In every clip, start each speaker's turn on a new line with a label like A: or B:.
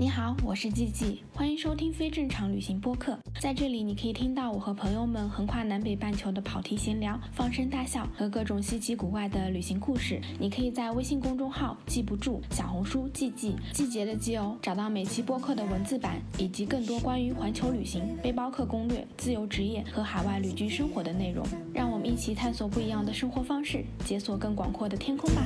A: 你好，我是季季，欢迎收听非正常旅行播客。在这里，你可以听到我和朋友们横跨南北半球的跑题闲聊、放声大笑和各种稀奇古怪的旅行故事。你可以在微信公众号“记不住”、小红书“季季”季节的季哦，找到每期播客的文字版以及更多关于环球旅行、背包客攻略、自由职业和海外旅居生活的内容。让我们一起探索不一样的生活方式，解锁更广阔的天空吧。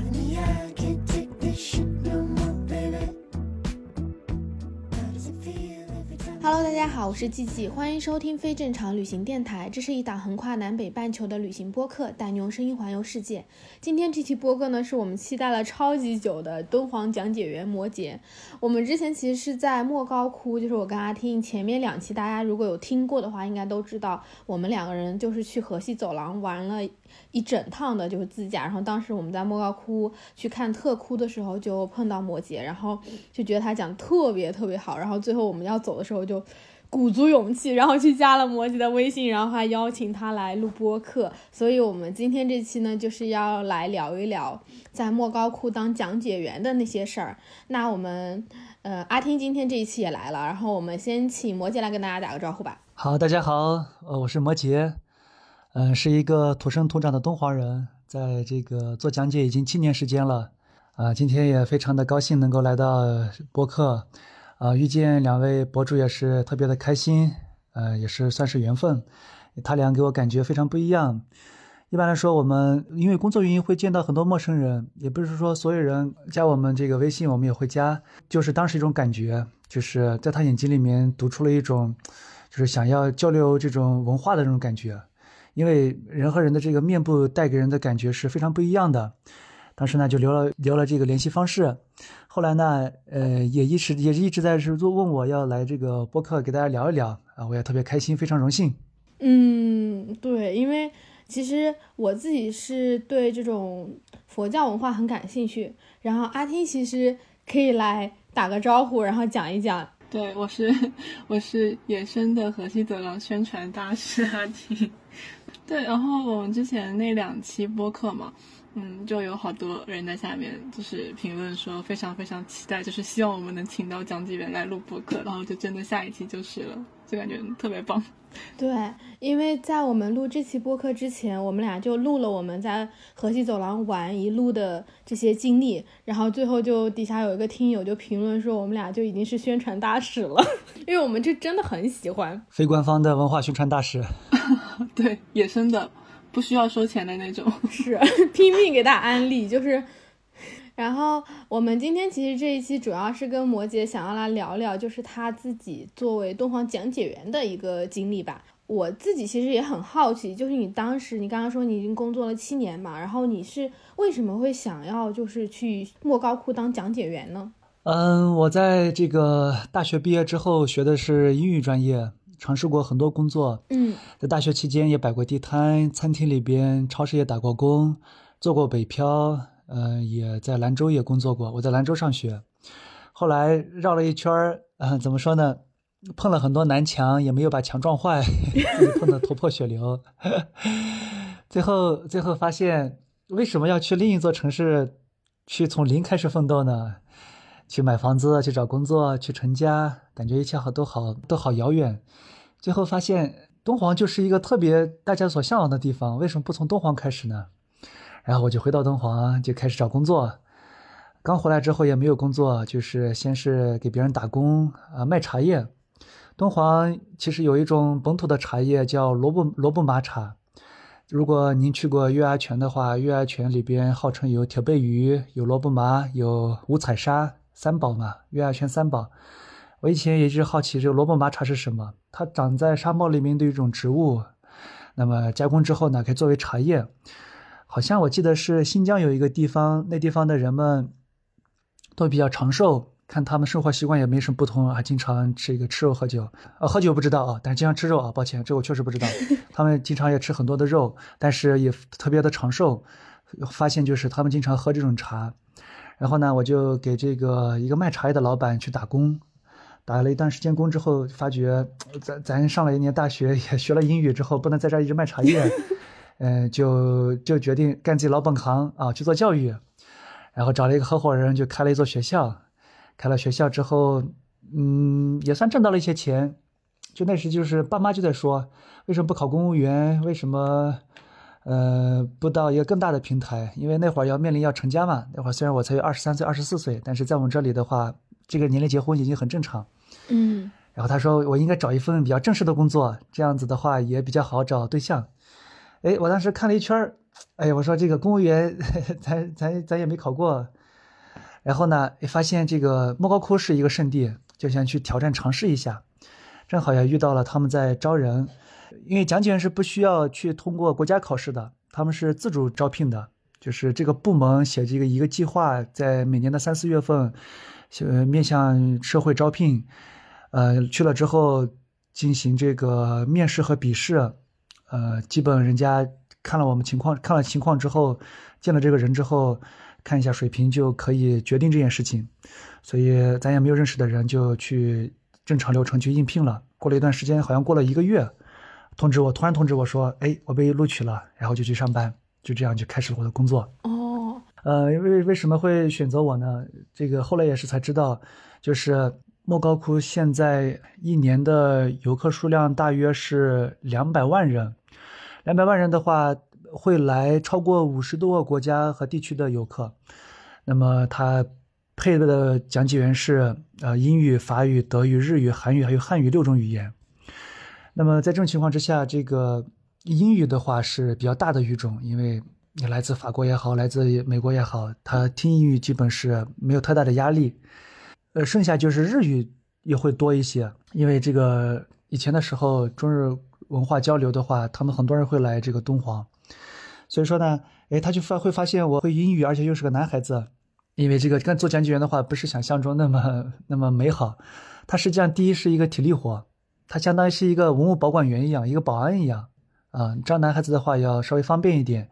A: Hello，大家好，我是季季，欢迎收听非正常旅行电台。这是一档横跨南北半球的旅行播客，带你用声音环游世界。今天这期播客呢，是我们期待了超级久的敦煌讲解员摩羯。我们之前其实是在莫高窟，就是我跟阿听前面两期，大家如果有听过的话，应该都知道，我们两个人就是去河西走廊玩了一整趟的，就是自驾。然后当时我们在莫高窟去看特窟的时候，就碰到摩羯，然后就觉得他讲特别特别好。然后最后我们要走的时候就。鼓足勇气，然后去加了摩羯的微信，然后还邀请他来录播客。所以，我们今天这期呢，就是要来聊一聊在莫高窟当讲解员的那些事儿。那我们，呃，阿听今天这一期也来了，然后我们先请摩羯来跟大家打个招呼吧。
B: 好，大家好，呃，我是摩羯，嗯、是一个土生土长的敦煌人，在这个做讲解已经七年时间了，啊、今天也非常的高兴能够来到播客。啊，遇见两位博主也是特别的开心，呃，也是算是缘分。他俩给我感觉非常不一样。一般来说，我们因为工作原因会见到很多陌生人，也不是说所有人加我们这个微信，我们也会加。就是当时一种感觉，就是在他眼睛里面读出了一种，就是想要交流这种文化的这种感觉。因为人和人的这个面部带给人的感觉是非常不一样的。当时呢，就留了留了这个联系方式。后来呢，呃，也一直也一直在是问我要来这个播客给大家聊一聊啊，我也特别开心，非常荣幸。
A: 嗯，对，因为其实我自己是对这种佛教文化很感兴趣。然后阿听其实可以来打个招呼，然后讲一讲。
C: 对，我是我是野生的河西走廊宣传大使阿婷。对，然后我们之前那两期播客嘛。嗯，就有好多人在下面就是评论说非常非常期待，就是希望我们能请到讲解员来录播客，然后就真的下一期就是了，就感觉特别棒。
A: 对，因为在我们录这期播客之前，我们俩就录了我们在河西走廊玩一路的这些经历，然后最后就底下有一个听友就评论说我们俩就已经是宣传大使了，因为我们这真的很喜欢
B: 非官方的文化宣传大使。
C: 对，野生的。不需要收钱的那种，
A: 是 拼命给大家安利，就是。然后我们今天其实这一期主要是跟摩羯想要来聊聊，就是他自己作为敦煌讲解员的一个经历吧。我自己其实也很好奇，就是你当时你刚刚说你已经工作了七年嘛，然后你是为什么会想要就是去莫高窟当讲解员呢？
B: 嗯，我在这个大学毕业之后学的是英语专业。尝试过很多工作，
A: 嗯，
B: 在大学期间也摆过地摊，餐厅里边、超市也打过工，做过北漂，嗯、呃，也在兰州也工作过。我在兰州上学，后来绕了一圈儿，呃，怎么说呢？碰了很多南墙，也没有把墙撞坏，自 己碰得头破血流。最后，最后发现，为什么要去另一座城市，去从零开始奋斗呢？去买房子，去找工作，去成家，感觉一切好都好都好遥远。最后发现敦煌就是一个特别大家所向往的地方，为什么不从敦煌开始呢？然后我就回到敦煌，就开始找工作。刚回来之后也没有工作，就是先是给别人打工啊，卖茶叶。敦煌其实有一种本土的茶叶叫罗布罗布麻茶。如果您去过月牙泉的话，月牙泉里边号称有铁背鱼、有罗布麻、有五彩沙。三宝嘛，月牙泉三宝。我以前也一直好奇，这个罗布麻茶是什么？它长在沙漠里面的一种植物，那么加工之后呢，可以作为茶叶。好像我记得是新疆有一个地方，那地方的人们都比较长寿，看他们生活习惯也没什么不同，还经常吃一个吃肉喝酒。呃，喝酒不知道啊，但是经常吃肉啊。抱歉，这我确实不知道。他们经常也吃很多的肉，但是也特别的长寿。发现就是他们经常喝这种茶。然后呢，我就给这个一个卖茶叶的老板去打工，打了一段时间工之后，发觉咱咱上了一年大学，也学了英语之后，不能在这一直卖茶叶，嗯、呃，就就决定干自己老本行啊，去做教育，然后找了一个合伙人，就开了一座学校。开了学校之后，嗯，也算挣到了一些钱。就那时就是爸妈就在说，为什么不考公务员？为什么，呃，不到一个更大的平台？因为那会儿要面临要成家嘛。那会儿虽然我才有二十三岁、二十四岁，但是在我们这里的话，这个年龄结婚已经很正常。
A: 嗯。
B: 然后他说我应该找一份比较正式的工作，这样子的话也比较好找对象。哎，我当时看了一圈儿，哎呀，我说这个公务员，咱咱咱也没考过。然后呢，发现这个莫高窟是一个圣地，就想去挑战尝试一下。正好也遇到了他们在招人，因为讲解员是不需要去通过国家考试的，他们是自主招聘的，就是这个部门写这个一个计划，在每年的三四月份，呃，面向社会招聘，呃，去了之后进行这个面试和笔试，呃，基本人家看了我们情况，看了情况之后，见了这个人之后。看一下水平就可以决定这件事情，所以咱也没有认识的人就去正常流程去应聘了。过了一段时间，好像过了一个月，通知我突然通知我说：“哎，我被录取了。”然后就去上班，就这样就开始了我的工作。
A: 哦，
B: 呃，为为什么会选择我呢？这个后来也是才知道，就是莫高窟现在一年的游客数量大约是两百万人，两百万人的话。会来超过五十多个国家和地区的游客，那么他配备的讲解员是呃英语、法语、德语、日语、韩语还有汉语六种语言。那么在这种情况之下，这个英语的话是比较大的语种，因为你来自法国也好，来自美国也好，他听英语基本是没有太大的压力。呃，剩下就是日语也会多一些，因为这个以前的时候中日文化交流的话，他们很多人会来这个敦煌。所以说呢，哎，他就发会发现我会英语，而且又是个男孩子，因为这个跟做讲解员的话不是想象中那么那么美好。他实际上第一是一个体力活，他相当于是一个文物保管员一样，一个保安一样啊。这样男孩子的话要稍微方便一点，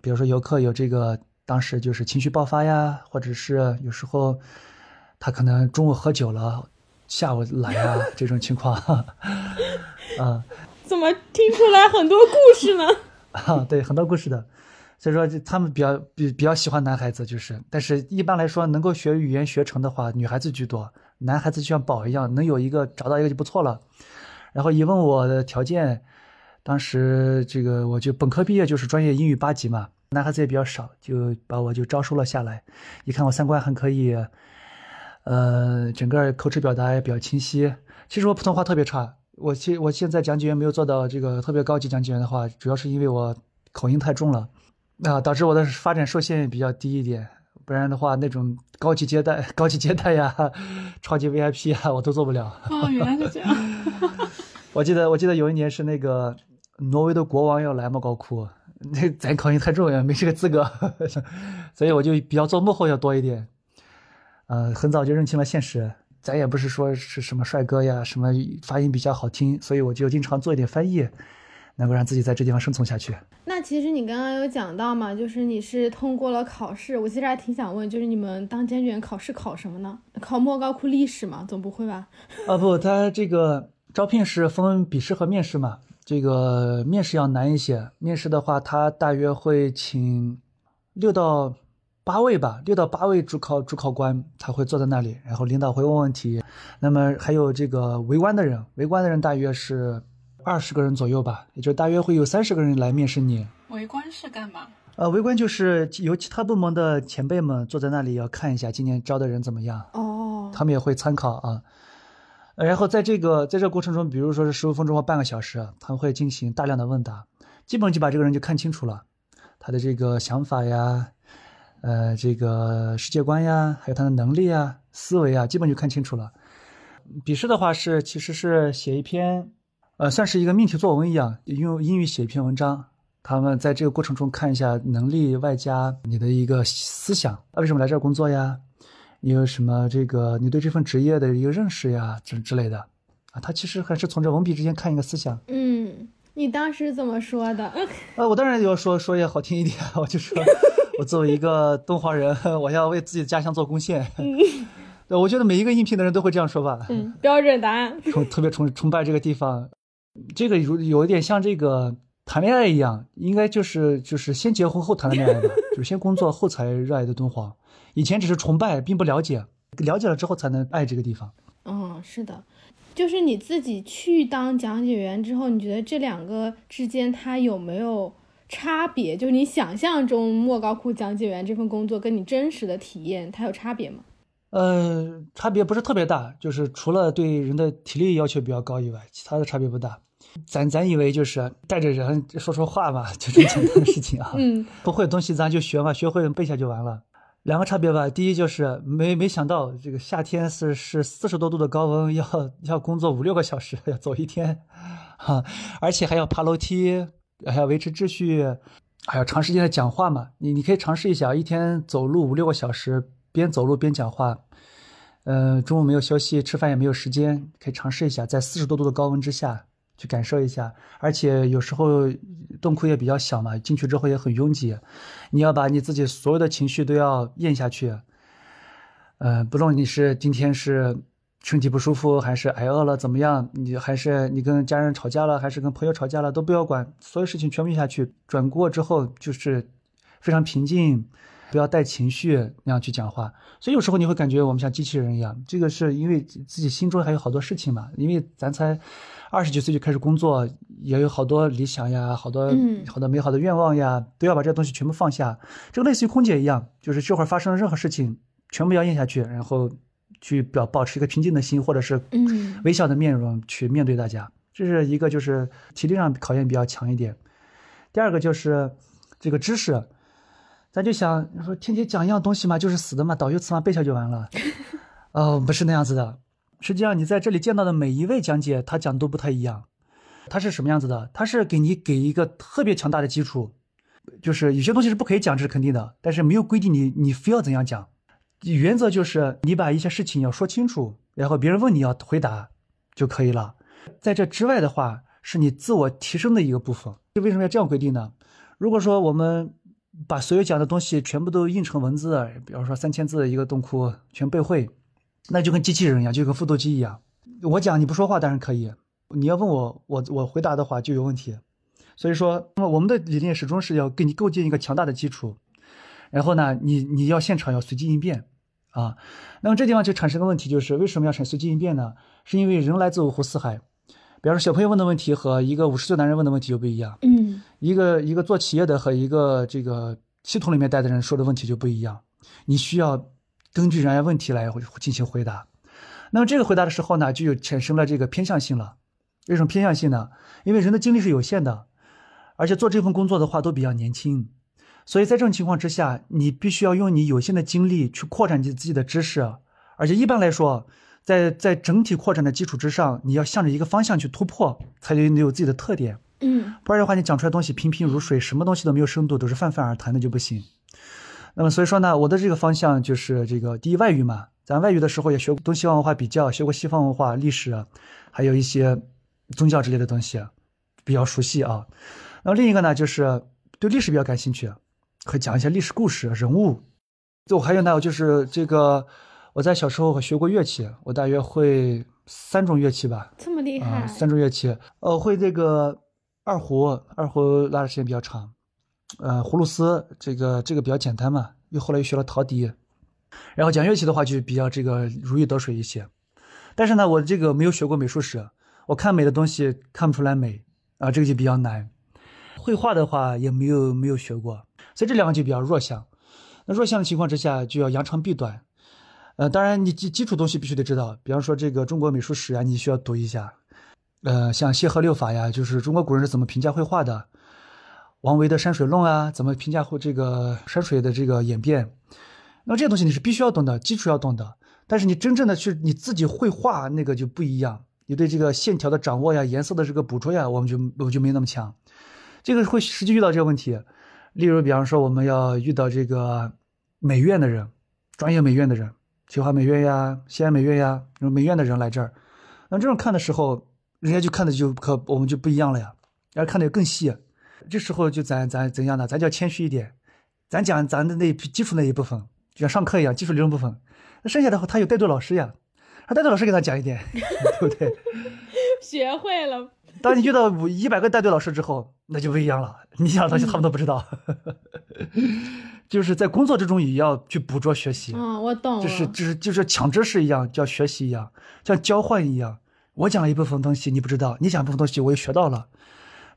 B: 比如说游客有这个当时就是情绪爆发呀，或者是有时候他可能中午喝酒了，下午来啊这种情况，啊，
A: 怎么听出来很多故事呢？
B: 啊，对，很多故事的，所以说他们比较比比较喜欢男孩子，就是，但是一般来说，能够学语言学成的话，女孩子居多，男孩子就像宝一样，能有一个找到一个就不错了。然后一问我的条件，当时这个我就本科毕业就是专业英语八级嘛，男孩子也比较少，就把我就招收了下来。一看我三观还可以，呃，整个口齿表达也比较清晰。其实我普通话特别差。我现我现在讲解员没有做到这个特别高级讲解员的话，主要是因为我口音太重了，啊，导致我的发展受限比较低一点。不然的话，那种高级接待、高级接待呀、超级 VIP 啊，我都做不了。
C: 哦，原来是这样。
B: 我记得我记得有一年是那个挪威的国王要来莫高窟，那咱口音太重也，没这个资格，所以我就比较做幕后要多一点。呃，很早就认清了现实。咱也不是说是什么帅哥呀，什么发音比较好听，所以我就经常做一点翻译，能够让自己在这地方生存下去。
A: 那其实你刚刚有讲到嘛，就是你是通过了考试，我其实还挺想问，就是你们当讲解员考试考什么呢？考莫高窟历史吗？总不会吧？
B: 啊不，他这个招聘是分笔试和面试嘛，这个面试要难一些。面试的话，他大约会请六到。八位吧，六到八位主考主考官他会坐在那里，然后领导会问问题。那么还有这个围观的人，围观的人大约是二十个人左右吧，也就大约会有三十个人来面试你。
C: 围观是干嘛？
B: 呃，围观就是由其他部门的前辈们坐在那里要看一下今年招的人怎么样。
A: 哦，
B: 他们也会参考啊。然后在这个在这个过程中，比如说是十五分钟或半个小时，他们会进行大量的问答，基本就把这个人就看清楚了，他的这个想法呀。呃，这个世界观呀，还有他的能力啊、思维啊，基本就看清楚了。笔试的话是，其实是写一篇，呃，算是一个命题作文一样，用英语写一篇文章。他们在这个过程中看一下能力，外加你的一个思想啊，为什么来这儿工作呀？你有什么这个你对这份职业的一个认识呀，之之类的啊？他其实还是从这文笔之间看一个思想。
A: 嗯，你当时怎么说的？
B: 呃，我当然要说说也好听一点，我就说。我作为一个敦煌人，我要为自己的家乡做贡献。嗯，对，我觉得每一个应聘的人都会这样说吧。
A: 嗯，标准答案。
B: 崇特别崇崇拜这个地方，这个有有一点像这个谈恋爱一样，应该就是就是先结婚后谈的恋爱吧，就是先工作后才热爱的敦煌。以前只是崇拜，并不了解，了解了之后才能爱这个地方。
A: 嗯，嗯，是的，就是你自己去当讲解员之后，你觉得这两个之间它有没有差别？就是你想象中莫高窟讲解员这份工作跟你真实的体验，它有差别吗？
B: 呃，差别不是特别大，就是除了对人的体力要求比较高以外，其他的差别不大。咱咱以为就是带着人说说话嘛，就 这么简单的事情啊。
A: 嗯，
B: 不会的东西咱就学嘛，学会背下就完了。两个差别吧，第一就是没没想到这个夏天是是四十多度的高温，要要工作五六个小时，要走一天，哈，而且还要爬楼梯，还要维持秩序，还要长时间的讲话嘛。你你可以尝试一下，一天走路五六个小时，边走路边讲话，呃，中午没有休息，吃饭也没有时间，可以尝试一下，在四十多度的高温之下。去感受一下，而且有时候洞窟也比较小嘛，进去之后也很拥挤，你要把你自己所有的情绪都要咽下去。呃，不论你是今天是身体不舒服，还是挨饿了怎么样，你还是你跟家人吵架了，还是跟朋友吵架了，都不要管，所有事情全部咽下去。转过之后就是非常平静，不要带情绪那样去讲话。所以有时候你会感觉我们像机器人一样，这个是因为自己心中还有好多事情嘛，因为咱才。二十几岁就开始工作，也有好多理想呀，好多好多美好的愿望呀，都要把这东西全部放下。这个类似于空姐一样，就是这会儿发生了任何事情，全部要咽下去，然后去表保持一个平静的心，或者是微笑的面容去面对大家。这是一个就是体力上考验比较强一点。第二个就是这个知识，咱就想说天天讲一样东西嘛，就是死的嘛，导游词嘛背下就完了。哦，不是那样子的。实际上，你在这里见到的每一位讲解，他讲都不太一样。他是什么样子的？他是给你给一个特别强大的基础，就是有些东西是不可以讲，这是肯定的。但是没有规定你你非要怎样讲，原则就是你把一些事情要说清楚，然后别人问你要回答就可以了。在这之外的话，是你自我提升的一个部分。就为什么要这样规定呢？如果说我们把所有讲的东西全部都印成文字，比方说三千字的一个洞窟全背会。那就跟机器人一样，就跟复读机一样。我讲你不说话当然可以，你要问我，我我回答的话就有问题。所以说，那么我们的理念始终是要给你构建一个强大的基础。然后呢，你你要现场要随机应变啊。那么这地方就产生个问题，就是为什么要产随机应变呢？是因为人来自五湖四海。比方说，小朋友问的问题和一个五十岁男人问的问题就不一样。
A: 嗯，
B: 一个一个做企业的和一个这个系统里面待的人说的问题就不一样。你需要。根据人家问题来进行回答，那么这个回答的时候呢，就有产生了这个偏向性了。为什么偏向性呢？因为人的精力是有限的，而且做这份工作的话都比较年轻，所以在这种情况之下，你必须要用你有限的精力去扩展你自己的知识，而且一般来说，在在整体扩展的基础之上，你要向着一个方向去突破，才能有自己的特点。
A: 嗯，
B: 不然的话，你讲出来东西平平如水，什么东西都没有深度，都是泛泛而谈的就不行。那么所以说呢，我的这个方向就是这个第一外语嘛，咱外语的时候也学过东西方文化比较，学过西方文化历史，还有一些宗教之类的东西，比较熟悉啊。然后另一个呢，就是对历史比较感兴趣，会讲一些历史故事、人物。就还有呢，就是这个我在小时候学过乐器，我大约会三种乐器吧。
A: 这么厉害？
B: 三种乐器，呃，会这个二胡，二胡拉的时间比较长。呃，葫芦丝这个这个比较简单嘛，又后来又学了陶笛，然后讲乐器的话就比较这个如鱼得水一些。但是呢，我这个没有学过美术史，我看美的东西看不出来美啊，这个就比较难。绘画的话也没有没有学过，所以这两个就比较弱项。那弱项的情况之下，就要扬长避短。呃，当然你基基础东西必须得知道，比方说这个中国美术史啊，你需要读一下。呃，像谢赫六法呀，就是中国古人是怎么评价绘画的。王维的山水论啊，怎么评价或这个山水的这个演变？那么这些东西你是必须要懂的，基础要懂的。但是你真正的去你自己绘画那个就不一样，你对这个线条的掌握呀、颜色的这个捕捉呀，我们就我就没那么强。这个会实际遇到这个问题。例如，比方说我们要遇到这个美院的人，专业美院的人，清华美院呀、西安美院呀，美院的人来这儿，那这种看的时候，人家就看的就可我们就不一样了呀，人家看的更细。这时候就咱咱怎样呢？咱就要谦虚一点，咱讲咱的那基础那一部分，就像上课一样，基础理论部分。那剩下的话，他有带队老师呀，他带队老师给他讲一点，对不对？
A: 学会了。
B: 当你遇到五一百个带队老师之后，那就不一样了。你讲的东西他们都不知道。就是在工作之中也要去捕捉学习。
A: 嗯，我懂了。
B: 就是就是就是抢知识一样，叫学习一样，像交换一样。我讲了一部分东西，你不知道；你讲一部分东西，我也学到了。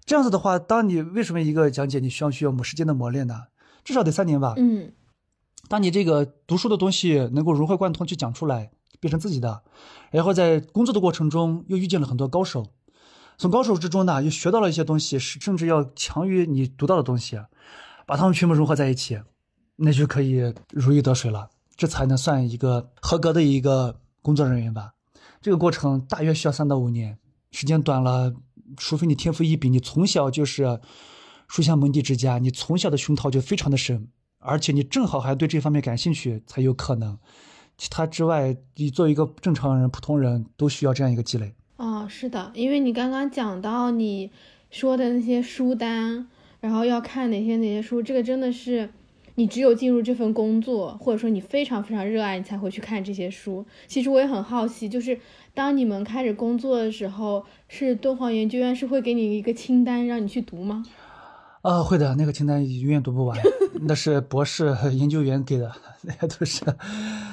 B: 这样子的话，当你为什么一个讲解你需要需要时间的磨练呢？至少得三年吧。
A: 嗯，
B: 当你这个读书的东西能够融会贯通去讲出来，变成自己的，然后在工作的过程中又遇见了很多高手，从高手之中呢又学到了一些东西，是甚至要强于你读到的东西，把它们全部融合在一起，那就可以如鱼得水了。这才能算一个合格的一个工作人员吧。这个过程大约需要三到五年，时间短了，除非你天赋异禀，你从小就是书香门第之家，你从小的熏陶就非常的深，而且你正好还对这方面感兴趣，才有可能。其他之外，你作为一个正常人、普通人都需要这样一个积累。
A: 哦，是的，因为你刚刚讲到你说的那些书单，然后要看哪些哪些书，这个真的是。你只有进入这份工作，或者说你非常非常热爱，你才会去看这些书。其实我也很好奇，就是当你们开始工作的时候，是敦煌研究院是会给你一个清单让你去读吗？
B: 啊，会的，那个清单永远读不完，那是博士研究员给的，那些都是，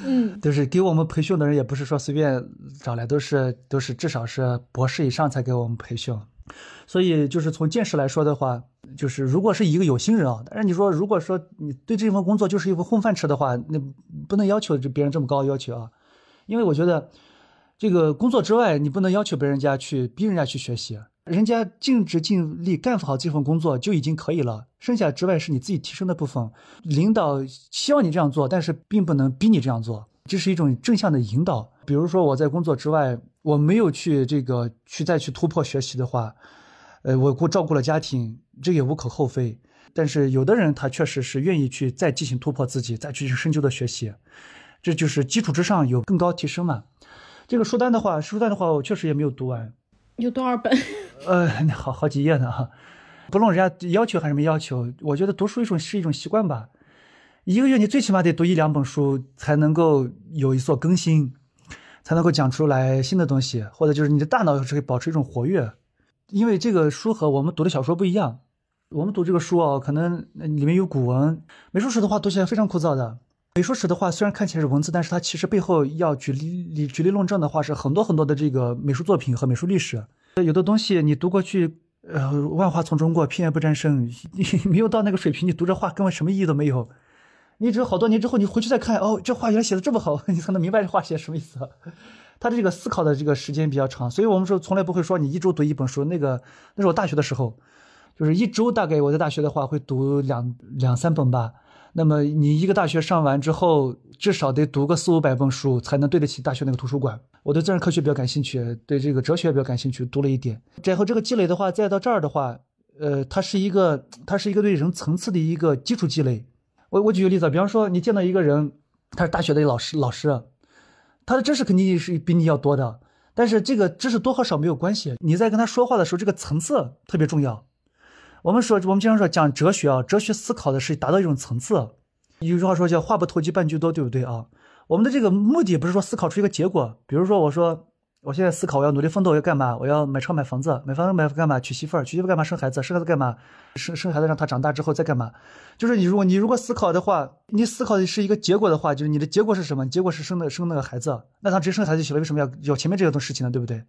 A: 嗯，
B: 都是给我们培训的人，也不是说随便找来，都是都是至少是博士以上才给我们培训。所以，就是从见识来说的话，就是如果是一个有心人啊，但是你说，如果说你对这份工作就是一份混饭吃的话，那不能要求别人这么高要求啊。因为我觉得，这个工作之外，你不能要求别人家去逼人家去学习，人家尽职尽力干好这份工作就已经可以了，剩下之外是你自己提升的部分。领导希望你这样做，但是并不能逼你这样做，这是一种正向的引导。比如说我在工作之外。我没有去这个去再去突破学习的话，呃，我顾照顾了家庭，这也无可厚非。但是有的人他确实是愿意去再进行突破自己，再去深究的学习，这就是基础之上有更高提升嘛。这个书单的话，书单的话，我确实也没有读完。
A: 有多少本？
B: 呃，好好几页呢哈。不论人家要求还是没要求，我觉得读书一种是一种习惯吧。一个月你最起码得读一两本书，才能够有一所更新。才能够讲出来新的东西，或者就是你的大脑是可以保持一种活跃，因为这个书和我们读的小说不一样。我们读这个书啊，可能里面有古文，美术史的话读起来非常枯燥的。美术史的话虽然看起来是文字，但是它其实背后要举例、举例论证的话，是很多很多的这个美术作品和美术历史。有的东西你读过去，呃，万花丛中过，片叶不沾身，你 没有到那个水平，你读这话根本什么意义都没有。你只有好多年之后，你回去再看，哦，这话原来写的这么好，你才能明白这话写什么意思。他的这个思考的这个时间比较长，所以我们说从来不会说你一周读一本书。那个那是我大学的时候，就是一周大概我在大学的话会读两两三本吧。那么你一个大学上完之后，至少得读个四五百本书，才能对得起大学那个图书馆。我对自然科学比较感兴趣，对这个哲学比较感兴趣，读了一点。然后这个积累的话，再到这儿的话，呃，它是一个它是一个对人层次的一个基础积累。我我举个例子，比方说你见到一个人，他是大学的老师，老师，他的知识肯定是比你要多的，但是这个知识多和少没有关系。你在跟他说话的时候，这个层次特别重要。我们说，我们经常说讲哲学啊，哲学思考的是达到一种层次。有句话说叫“话不投机半句多”，对不对啊？我们的这个目的不是说思考出一个结果，比如说我说。我现在思考，我要努力奋斗要干嘛？我要买车买房子，买房子买干嘛？娶媳妇儿，娶媳妇干嘛？生孩子，生孩子干嘛？生生孩子让他长大之后再干嘛？就是你如果你如果思考的话，你思考的是一个结果的话，就是你的结果是什么？结果是生那生那个孩子，那他直接生孩子就行了，为什么要要前面这个东事情呢？对不对？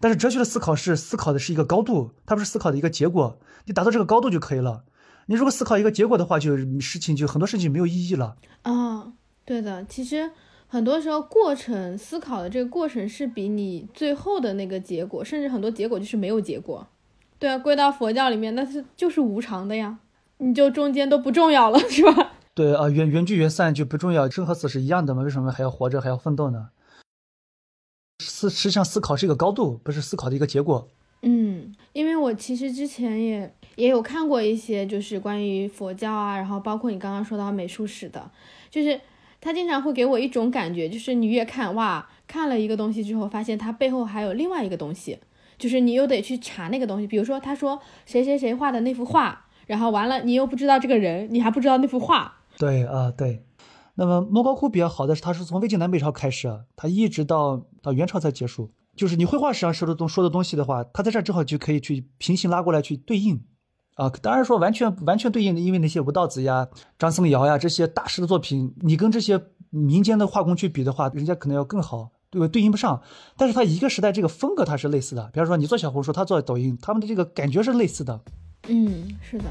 B: 但是哲学的思考是思考的是一个高度，它不是思考的一个结果，你达到这个高度就可以了。你如果思考一个结果的话，就事情就很多事情没有意义了。
A: 啊，对的，其实。很多时候，过程思考的这个过程是比你最后的那个结果，甚至很多结果就是没有结果。对啊，归到佛教里面，那是就是无常的呀，你就中间都不重要了，是吧？
B: 对啊，缘缘聚缘散就不重要，生和死是一样的嘛，为什么还要活着还要奋斗呢？思实际上思考是一个高度，不是思考的一个结果。
A: 嗯，因为我其实之前也也有看过一些，就是关于佛教啊，然后包括你刚刚说到美术史的，就是。他经常会给我一种感觉，就是你越看哇，看了一个东西之后，发现它背后还有另外一个东西，就是你又得去查那个东西。比如说，他说谁谁谁画的那幅画，然后完了，你又不知道这个人，你还不知道那幅画。
B: 对啊，对。那么莫高窟比较好的是，他是从魏晋南北朝开始，他一直到到元朝才结束。就是你绘画史上说的东说的东西的话，他在这儿正好就可以去平行拉过来去对应。啊，当然说完全完全对应的，因为那些吴道子呀、张僧繇呀这些大师的作品，你跟这些民间的画工去比的话，人家可能要更好，对吧？对应不上。但是他一个时代这个风格它是类似的，比方说你做小红书，他做抖音，他们的这个感觉是类似的。
A: 嗯，是的。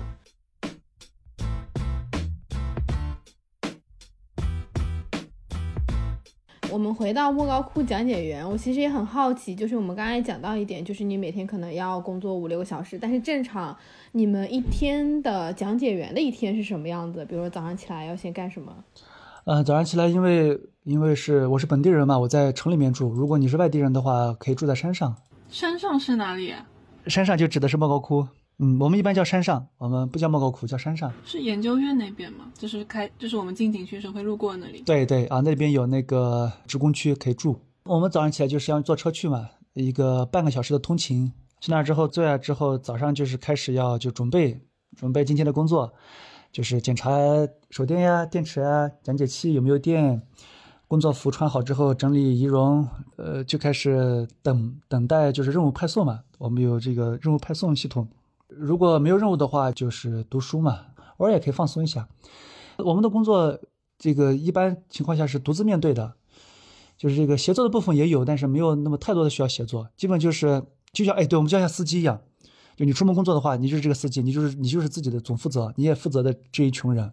A: 我们回到莫高窟讲解员，我其实也很好奇，就是我们刚才讲到一点，就是你每天可能要工作五六个小时，但是正常你们一天的讲解员的一天是什么样子？比如说早上起来要先干什么？
B: 嗯，早上起来，因为因为是我是本地人嘛，我在城里面住。如果你是外地人的话，可以住在山上。
C: 山上是哪里？
B: 山上就指的是莫高窟。嗯，我们一般叫山上，我们不叫莫高窟，叫山上。
C: 是研究院那边吗？就是开，就是我们进景区时候会路过那里。
B: 对对啊，那边有那个职工区可以住。我们早上起来就是要坐车去嘛，一个半个小时的通勤。去那儿之后，坐下之后，早上就是开始要就准备准备今天的工作，就是检查手电呀、电池啊、讲解器有没有电。工作服穿好之后，整理仪容，呃，就开始等等待，就是任务派送嘛。我们有这个任务派送系统。如果没有任务的话，就是读书嘛，偶尔也可以放松一下。我们的工作，这个一般情况下是独自面对的，就是这个协作的部分也有，但是没有那么太多的需要协作，基本就是就像哎，对我们就像司机一样，就你出门工作的话，你就是这个司机，你就是你就是自己的总负责，你也负责的这一群人。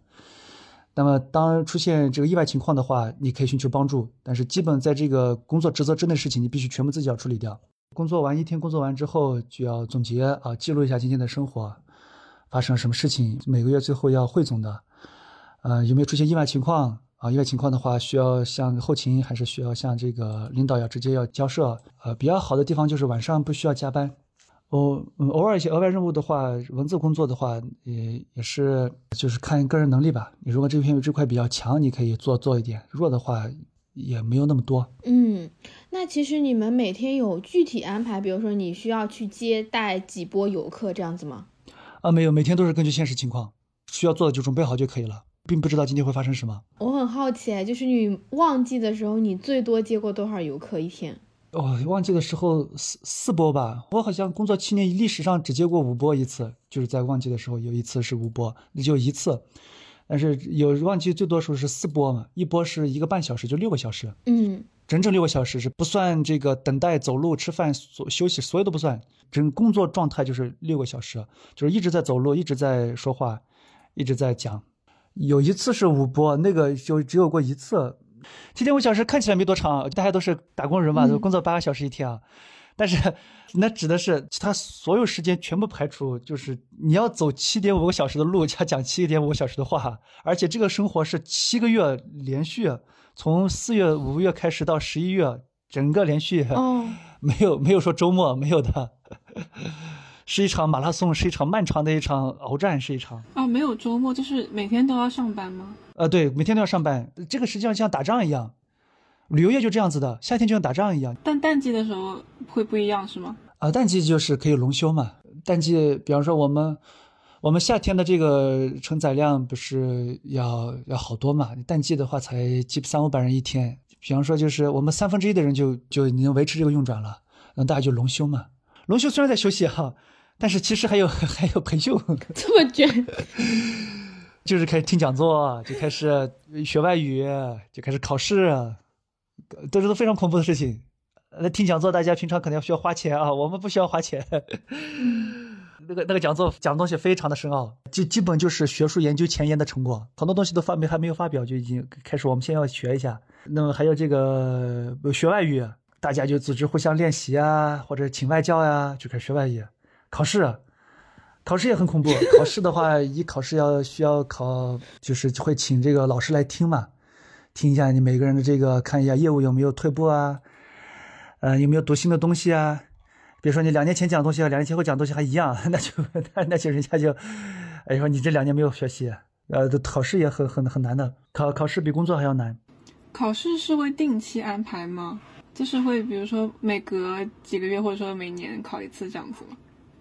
B: 那么当出现这个意外情况的话，你可以寻求帮助，但是基本在这个工作职责之内的事情，你必须全部自己要处理掉。工作完一天，工作完之后就要总结啊，记录一下今天的生活，发生了什么事情。每个月最后要汇总的，呃，有没有出现意外情况啊？意外情况的话，需要向后勤还是需要向这个领导要直接要交涉？呃，比较好的地方就是晚上不需要加班。哦，嗯，偶尔一些额外任务的话，文字工作的话，也也是就是看个人能力吧。你如果这篇这块比较强，你可以做做一点；弱的话，也没有那么多。
A: 嗯。那其实你们每天有具体安排，比如说你需要去接待几波游客这样子吗？
B: 啊，没有，每天都是根据现实情况，需要做的就准备好就可以了，并不知道今天会发生什么。
A: 我很好奇，就是你旺季的时候，你最多接过多少游客一天？
B: 哦，旺季的时候四四波吧，我好像工作七年，历史上只接过五波一次，就是在旺季的时候有一次是五波，那就一次。但是有旺季最多时候是四波嘛，一波是一个半小时，就六个小时。
A: 嗯。
B: 整整六个小时是不算这个等待、走路、吃饭、所休息，所有都不算。整工作状态就是六个小时，就是一直在走路，一直在说话，一直在讲。有一次是五波，那个就只有过一次。七点五小时看起来没多长，大家都是打工人嘛，都工作八个小时一天啊。但是那指的是他所有时间全部排除，就是你要走七点五个小时的路，加讲七点五个小时的话，而且这个生活是七个月连续。从四月、五月开始到十一月，整个连续，没有没有说周末没有的，是一场马拉松，是一场漫长的一场鏖战，是一场。
C: 啊，没有周末，就是每天都要上班吗？
B: 呃，对，每天都要上班。这个实际上像打仗一样，旅游业就这样子的，夏天就像打仗一样。
C: 但淡季的时候会不一样是吗？
B: 啊，淡季就是可以轮休嘛。淡季，比方说我们。我们夏天的这个承载量不是要要好多嘛？淡季的话才几三五百人一天。比方说，就是我们三分之一的人就就能维持这个运转了，那大家就轮休嘛。轮休虽然在休息哈，但是其实还有 还有培训。
A: 这么卷，
B: 就是开始听讲座，就开始学外语，就开始考试，都是都非常恐怖的事情。那听讲座，大家平常可能要需要花钱啊，我们不需要花钱。那个那个讲座讲东西非常的深奥，基基本就是学术研究前沿的成果，很多东西都发没还没有发表就已经开始，我们先要学一下。那么还有这个学外语，大家就组织互相练习啊，或者请外教呀，就开始学外语。考试，考试也很恐怖。考试的话，一考试要需要考，就是会请这个老师来听嘛，听一下你每个人的这个，看一下业务有没有退步啊，呃，有没有读新的东西啊。比如说你两年前讲的东西和两年前后讲的东西还一样，那就那 那就人家就，哎说你这两年没有学习，呃，考试也很很很难的，考考试比工作还要难。
C: 考试是会定期安排吗？就是会比如说每隔几个月或者说每年考一次这样子吗？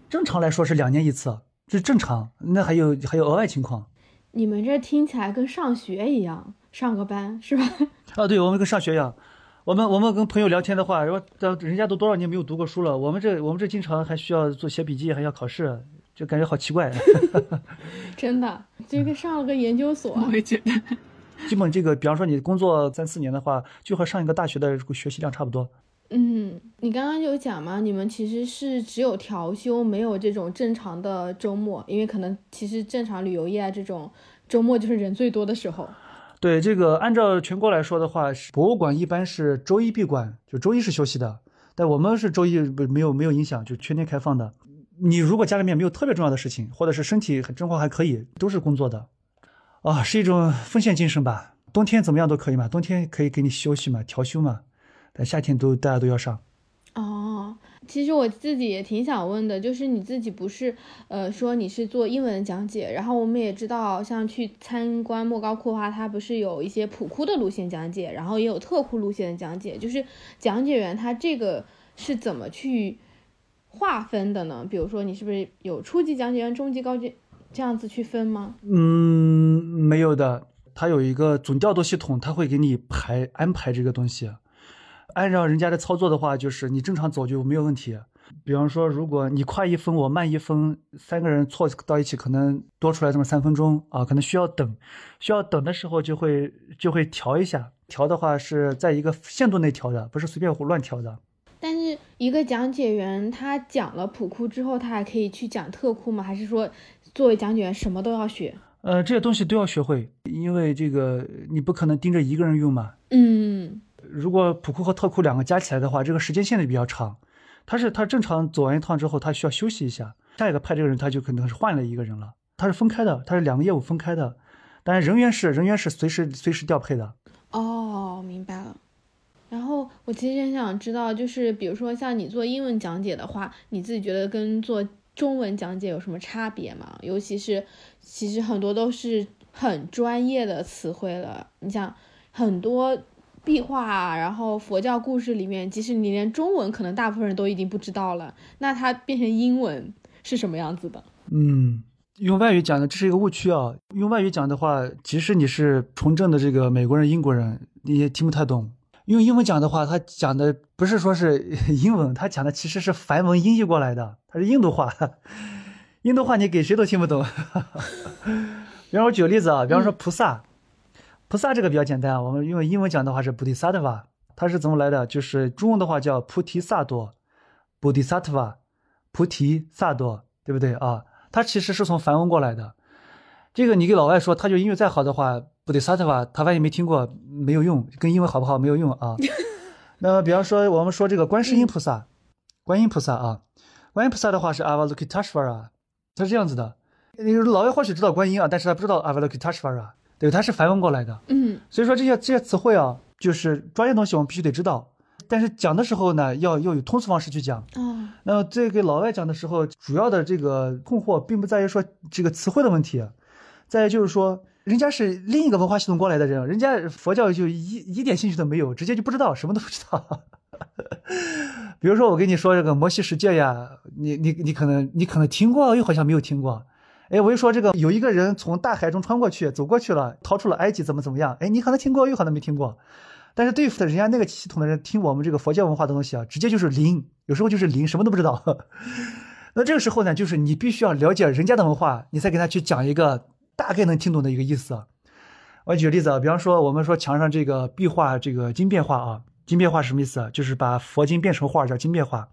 B: 正常来说是两年一次，这正常。那还有还有额外情况。
A: 你们这听起来跟上学一样，上个班是吧？
B: 啊，对，我们跟上学一样。我们我们跟朋友聊天的话，说人家都多少年没有读过书了，我们这我们这经常还需要做写笔记，还要考试，就感觉好奇怪。
A: 真的，这个上了个研究所，
C: 我也觉得。
B: 基本这个，比方说你工作三四年的话，就和上一个大学的学习量差不多。
A: 嗯，你刚刚有讲嘛，你们其实是只有调休，没有这种正常的周末，因为可能其实正常旅游业啊这种周末就是人最多的时候。
B: 对这个，按照全国来说的话，博物馆一般是周一闭馆，就周一是休息的。但我们是周一不没有没有影响，就全天开放的。你如果家里面没有特别重要的事情，或者是身体状况还可以，都是工作的。啊，是一种奉献精神吧。冬天怎么样都可以嘛，冬天可以给你休息嘛，调休嘛。但夏天都大家都要上。
A: 哦，其实我自己也挺想问的，就是你自己不是呃说你是做英文讲解，然后我们也知道像去参观莫高窟的话，它不是有一些普窟的路线讲解，然后也有特窟路线的讲解，就是讲解员他这个是怎么去划分的呢？比如说你是不是有初级讲解员、中级、高级这样子去分吗？
B: 嗯，没有的，它有一个总调度系统，它会给你排安排这个东西。按照人家的操作的话，就是你正常走就没有问题。比方说，如果你快一分，我慢一分，三个人错到一起，可能多出来这么三分钟啊，可能需要等。需要等的时候，就会就会调一下。调的话是在一个限度内调的，不是随便胡乱调的。
A: 但是一个讲解员他讲了普库之后，他还可以去讲特库吗？还是说作为讲解员什么都要学？
B: 呃，这些东西都要学会，因为这个你不可能盯着一个人用嘛。
A: 嗯。
B: 如果普库和特库两个加起来的话，这个时间线就比较长。他是他正常走完一趟之后，他需要休息一下，下一个派这个人他就可能是换了一个人了。他是分开的，他是两个业务分开的，但是人员是人员是随时随时调配的。
A: 哦，明白了。然后我其实很想知道，就是比如说像你做英文讲解的话，你自己觉得跟做中文讲解有什么差别吗？尤其是其实很多都是很专业的词汇了，你像很多。壁画，然后佛教故事里面，即使你连中文，可能大部分人都已经不知道了。那它变成英文是什么样子的？
B: 嗯，用外语讲的这是一个误区啊。用外语讲的话，即使你是纯正的这个美国人、英国人，你也听不太懂。用英文讲的话，他讲的不是说是 英文，他讲的其实是梵文音译过来的，它是印度话。印度话你给谁都听不懂。比方我举个例子啊，比方说菩萨。菩萨这个比较简单啊，我们用英文讲的话是菩提萨埵瓦，它是怎么来的？就是中文的话叫菩提萨埵，菩提萨埵瓦，菩提萨埵，对不对啊？它其实是从梵文过来的。这个你给老外说，他就英语再好的话，菩提萨埵瓦，他万一没听过，没有用，跟英文好不好没有用啊。那么比方说，我们说这个观世音菩萨，观音菩萨啊，观音菩萨的话是阿瓦鲁 t 塔 s 瓦 a 它是这样子的。你老外或许知道观音啊，但是他不知道阿瓦鲁 t 塔 s 瓦 a 对，它是梵文过来的，
A: 嗯，
B: 所以说这些这些词汇啊，就是专业东西我们必须得知道，但是讲的时候呢，要要有通俗方式去讲。
A: 哦，
B: 那么这给老外讲的时候，主要的这个困惑并不在于说这个词汇的问题，再就是说人家是另一个文化系统过来的人，人家佛教就一一点兴趣都没有，直接就不知道，什么都不知道。比如说我跟你说这个摩西十诫呀，你你你可能你可能听过，又好像没有听过。哎，我就说这个有一个人从大海中穿过去，走过去了，逃出了埃及，怎么怎么样？哎，你可能听过，又可能没听过。但是对付的人家那个系统的人，听我们这个佛教文化的东西啊，直接就是零，有时候就是零，什么都不知道。那这个时候呢，就是你必须要了解人家的文化，你再给他去讲一个大概能听懂的一个意思。我举个例子啊，比方说我们说墙上这个壁画，这个经变画啊，经变画什么意思？就是把佛经变成画叫经变画，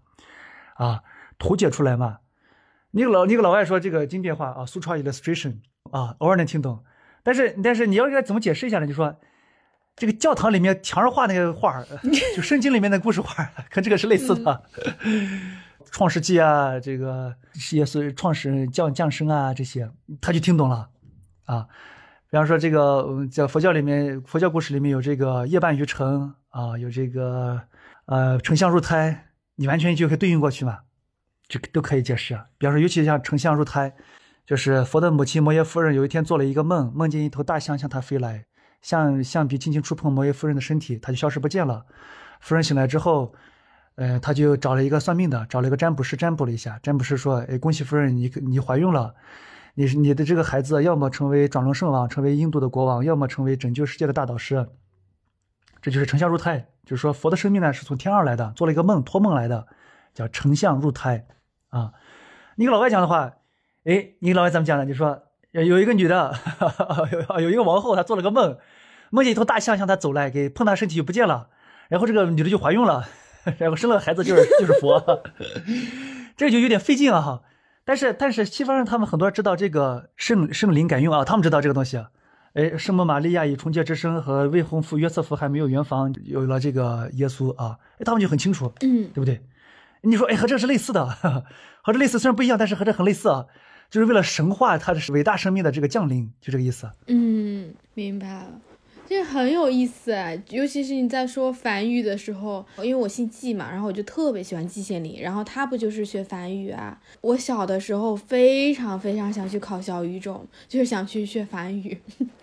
B: 啊，图解出来嘛。你老你个老外说这个经变化啊，苏超 illustration 啊，偶尔能听懂，但是但是你要给他怎么解释一下呢？就说这个教堂里面墙上画那个画 就圣经里面的故事画，跟这个是类似的。创世纪啊，这个也是创始人降降生啊这些，他就听懂了啊。比方说这个在佛教里面，佛教故事里面有这个夜半鱼城啊，有这个呃丞相入胎，你完全就可以对应过去嘛。这个都可以解释啊，比方说，尤其像丞相入胎，就是佛的母亲摩耶夫人有一天做了一个梦，梦见一头大象向她飞来，象象鼻轻轻触碰摩耶夫人的身体，她就消失不见了。夫人醒来之后，呃，他就找了一个算命的，找了一个占卜师占卜了一下，占卜师说：“哎，恭喜夫人，你你怀孕了，你是你的这个孩子要么成为转轮圣王，成为印度的国王，要么成为拯救世界的大导师。”这就是丞相入胎，就是说佛的生命呢是从天而来的，做了一个梦，托梦来的，叫丞相入胎。啊，你给老外讲的话，哎，你老外怎么讲呢？就说有一个女的，有有一个王后，她做了个梦，梦见一头大象向她走来，给碰她身体就不见了，然后这个女的就怀孕了，然后生了孩子就是就是佛，这就有点费劲啊哈。但是但是西方人他们很多人知道这个圣圣灵感应啊，他们知道这个东西。哎，圣母玛利亚以重洁之身和未婚夫约瑟夫还没有圆房，有了这个耶稣啊，哎，他们就很清楚，
A: 嗯，
B: 对不对？你说，哎，和这是类似的，和这类似虽然不一样，但是和这很类似啊，就是为了神话他的伟大生命的这个降临，就这个意思。
A: 嗯，明白了，这很有意思，尤其是你在说梵语的时候，因为我姓季嘛，然后我就特别喜欢季羡林，然后他不就是学梵语啊？我小的时候非常非常想去考小语种，就是想去学梵语。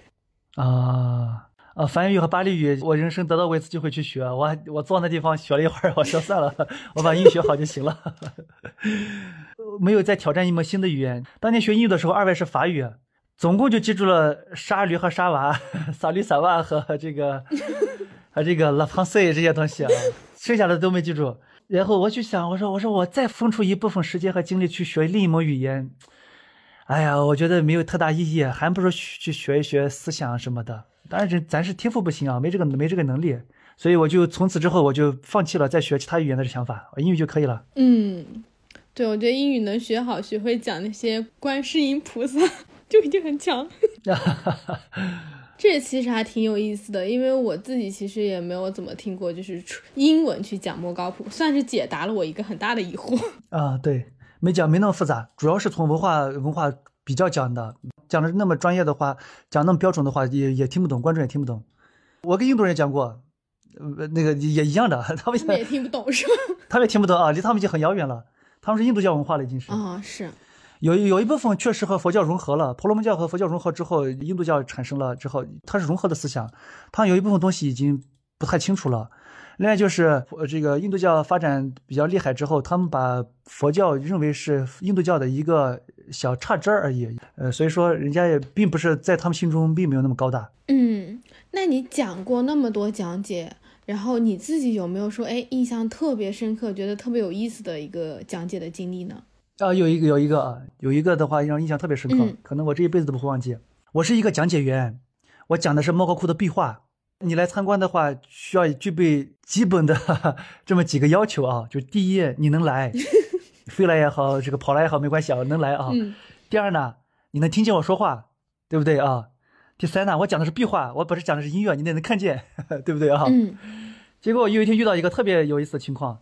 B: 啊啊！梵语和巴利语，我人生得到过一次机会去学，我我坐那地方学了一会儿，我说算了，我把英语学好就行了，没有再挑战一门新的语言。当年学英语的时候，二外是法语，总共就记住了沙驴和沙娃、萨驴萨娃和这个和这个拉庞塞这些东西啊，剩下的都没记住。然后我就想，我说我说我再分出一部分时间和精力去学另一门语言。哎呀，我觉得没有特大意义，还不如去学一学思想什么的。当然，这咱是天赋不行啊，没这个没这个能力，所以我就从此之后我就放弃了再学其他语言的想法，英语就可以了。
A: 嗯，对，我觉得英语能学好，学会讲那些观世音菩萨 就已经很强。这其实还挺有意思的，因为我自己其实也没有怎么听过，就是英文去讲莫高窟，算是解答了我一个很大的疑惑。
B: 啊，对。没讲没那么复杂，主要是从文化文化比较讲的，讲的那么专业的话，讲那么标准的话，也也听不懂，观众也听不懂。我跟印度人讲过，呃，那个也一样的，他们
A: 也听不懂是吧？
B: 他们也听不懂啊，离他们已经很遥远了。他们是印度教文化了，已经是
A: 啊，是
B: 有有一部分确实和佛教融合了，婆罗门教和佛教融合之后，印度教产生了之后，它是融合的思想，它有一部分东西已经不太清楚了。另外就是呃，这个印度教发展比较厉害之后，他们把佛教认为是印度教的一个小插枝而已，呃，所以说人家也并不是在他们心中并没有那么高大。
A: 嗯，那你讲过那么多讲解，然后你自己有没有说，哎，印象特别深刻，觉得特别有意思的一个讲解的经历呢？
B: 啊，有一个，有一个啊，有一个的话让印象特别深刻，可能我这一辈子都不会忘记。我是一个讲解员，我讲的是莫高窟的壁画。你来参观的话，需要具备基本的 这么几个要求啊，就第一，你能来，飞来也好，这个跑来也好，没关系啊，能来啊。第二呢，你能听见我说话，对不对啊？第三呢，我讲的是壁画，我不是讲的是音乐，你得能看见，对不对啊？
A: 嗯。
B: 结果有一天遇到一个特别有意思的情况，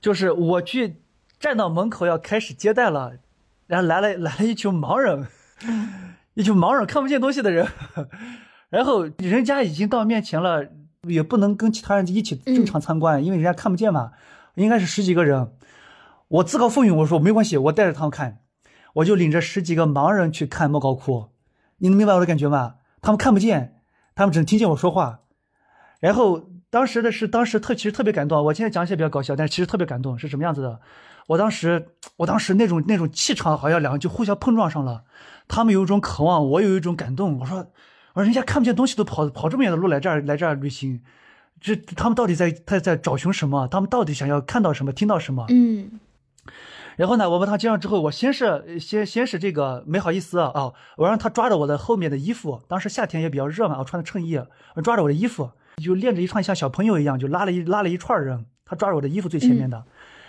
B: 就是我去站到门口要开始接待了，然后来了来了一群盲人，一群盲人看不见东西的人。然后人家已经到面前了，也不能跟其他人一起正常参观，因为人家看不见嘛。应该是十几个人，我自告奋勇，我说没关系，我带着他们看，我就领着十几个盲人去看莫高窟。你能明白我的感觉吗？他们看不见，他们只能听见我说话。然后当时的是当时特其实特别感动，我现在讲起来比较搞笑，但是其实特别感动，是什么样子的？我当时我当时那种那种气场，好像两个就互相碰撞上了。他们有一种渴望，我有一种感动。我说。而人家看不见东西都跑跑这么远的路来这儿来这儿旅行，这他们到底在他在找寻什么？他们到底想要看到什么？听到什么？
A: 嗯。
B: 然后呢，我把他接上之后，我先是先先是这个没好意思啊，我让他抓着我的后面的衣服，当时夏天也比较热嘛，我穿的衬衣，抓着我的衣服，就练着一串像小朋友一样，就拉了一拉了一串人，他抓着我的衣服最前面的，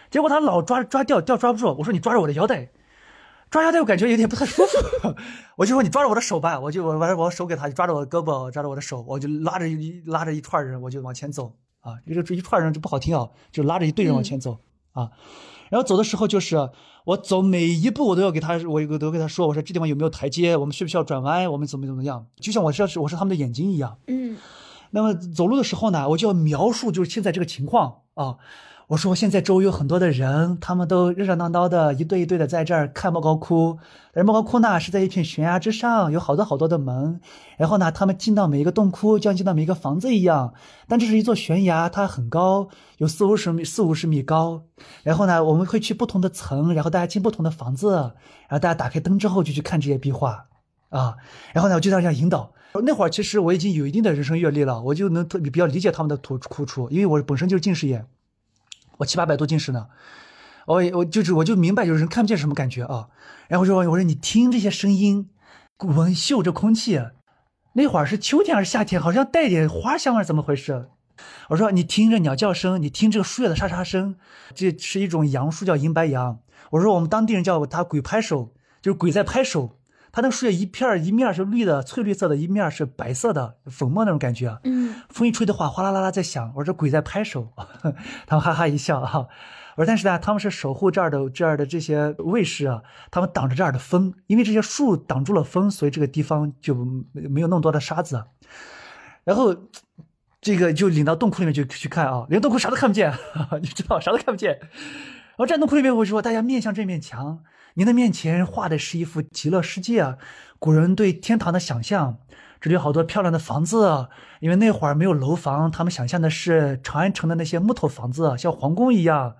B: 结果他老抓抓掉掉抓不住，我说你抓着我的腰带。抓腰带我感觉有点不太舒服，我就说你抓着我的手吧，我就我把我手给他，就抓着我的胳膊，抓着我的手，我就拉着一拉着一串人，我就往前走啊，这个这一串人就不好听啊，就拉着一队人往前走。啊，然后走的时候就是我走每一步我都要给他，我我都跟他说，我说这地方有没有台阶，我们需不需要转弯，我们怎么怎么样，就像我是我是他们的眼睛一样，
A: 嗯，
B: 那么走路的时候呢，我就要描述就是现在这个情况啊。我说现在周围有很多的人，他们都热热闹闹的，一对一对的在这儿看莫高窟。而莫高窟呢是在一片悬崖之上，有好多好多的门。然后呢，他们进到每一个洞窟，就像进到每一个房子一样。但这是一座悬崖，它很高，有四五十米、四五十米高。然后呢，我们会去不同的层，然后大家进不同的房子，然后大家打开灯之后就去看这些壁画啊。然后呢，我就在这样引导。那会儿其实我已经有一定的人生阅历了，我就能特比较理解他们的苦苦处，因为我本身就是近视眼。七八百度近视呢，我我就是我就明白，就是人看不见什么感觉啊。然后说我说你听这些声音，闻嗅这空气，那会儿是秋天还是夏天？好像带点花香味，怎么回事？我说你听着鸟叫声，你听这个树叶的沙沙声，这是一种杨树，叫银白杨。我说我们当地人叫它鬼拍手，就是鬼在拍手。它那个树叶一片一面是绿的，翠绿色的，一面是白色的，粉末那种感觉。
A: 嗯，
B: 风一吹的话，哗啦啦啦在响。我说鬼在拍手，他们哈哈一笑哈。我说但是呢，他们是守护这儿的这儿的这些卫士啊，他们挡着这儿的风，因为这些树挡住了风，所以这个地方就没没有那么多的沙子。然后这个就领到洞窟里面去去看啊，连洞窟啥都看不见，你知道啥都看不见。然后站洞窟里面，会说大家面向这面墙。您的面前画的是一幅极乐世界，古人对天堂的想象。这里有好多漂亮的房子，因为那会儿没有楼房，他们想象的是长安城的那些木头房子，像皇宫一样。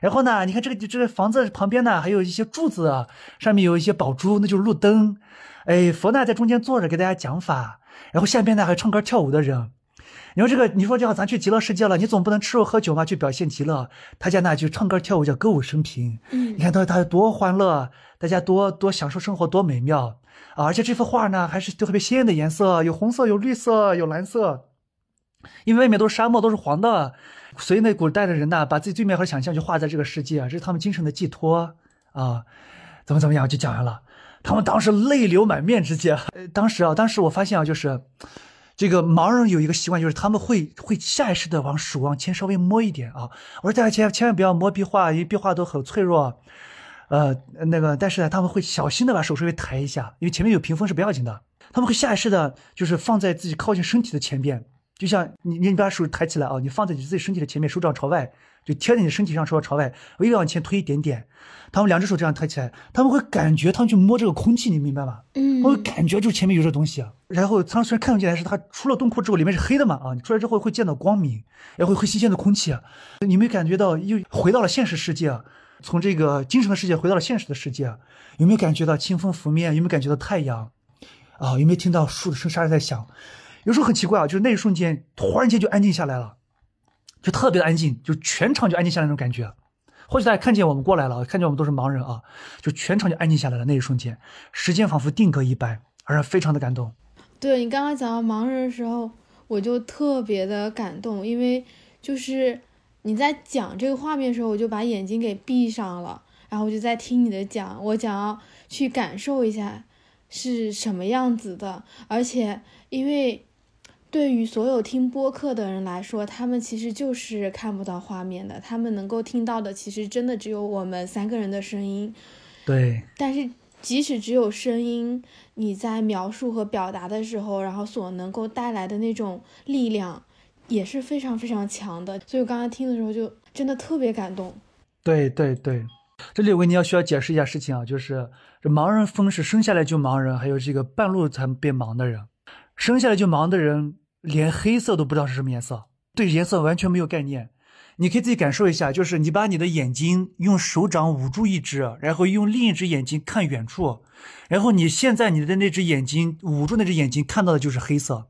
B: 然后呢，你看这个这个房子旁边呢，还有一些柱子，上面有一些宝珠，那就是路灯。哎，佛呢在中间坐着给大家讲法，然后下边呢还唱歌跳舞的人。你说这个，你说这样，咱去极乐世界了，你总不能吃肉喝酒嘛，去表现极乐。他家那就唱歌跳舞，叫歌舞升平。
A: 嗯，
B: 你看他他多欢乐，大家多多享受生活，多美妙啊！而且这幅画呢，还是特别鲜艳的颜色，有红色，有绿色，有蓝色。因为外面都是沙漠，都是黄的，所以那古代的人呢，把自己最美好的想象就画在这个世界，这是他们精神的寄托啊。怎么怎么样，就讲完了。他们当时泪流满面之间，当时啊，当时我发现啊，就是。这个盲人有一个习惯，就是他们会会下意识的往手往前稍微摸一点啊。我说大家千千万不要摸壁画，因为壁画都很脆弱。呃，那个，但是呢，他们会小心的把手稍微抬一下，因为前面有屏风是不要紧的。他们会下意识的，就是放在自己靠近身体的前边，就像你你把手抬起来啊，你放在你自己身体的前面，手掌朝外。就贴在你身体上，说朝外，微微往前推一点点。他们两只手这样抬起来，他们会感觉他们去摸这个空气，你明白吗？
A: 嗯，
B: 会感觉就前面有这东西。然后他虽然看不见，但是他出了洞窟之后，里面是黑的嘛啊，你出来之后会见到光明，然后会新鲜的空气。你没感觉到又回到了现实世界？从这个精神的世界回到了现实的世界，有没有感觉到清风拂面？有没有感觉到太阳？啊，有没有听到树的声沙在响？有时候很奇怪啊，就是那一瞬间突然间就安静下来了。就特别的安静，就全场就安静下来那种感觉。或许大家看见我们过来了，看见我们都是盲人啊，就全场就安静下来了。那一瞬间，时间仿佛定格一般，而且非常的感动。
A: 对你刚刚讲到盲人的时候，我就特别的感动，因为就是你在讲这个画面的时候，我就把眼睛给闭上了，然后我就在听你的讲，我想要去感受一下是什么样子的，而且因为。对于所有听播客的人来说，他们其实就是看不到画面的，他们能够听到的其实真的只有我们三个人的声音。
B: 对。
A: 但是即使只有声音，你在描述和表达的时候，然后所能够带来的那种力量也是非常非常强的。所以我刚刚听的时候就真的特别感动。
B: 对对对，这里我跟你要需要解释一下事情啊，就是这盲人风是生下来就盲人，还有这个半路才变盲的人。生下来就盲的人，连黑色都不知道是什么颜色，对颜色完全没有概念。你可以自己感受一下，就是你把你的眼睛用手掌捂住一只，然后用另一只眼睛看远处，然后你现在你的那只眼睛捂住那只眼睛看到的就是黑色，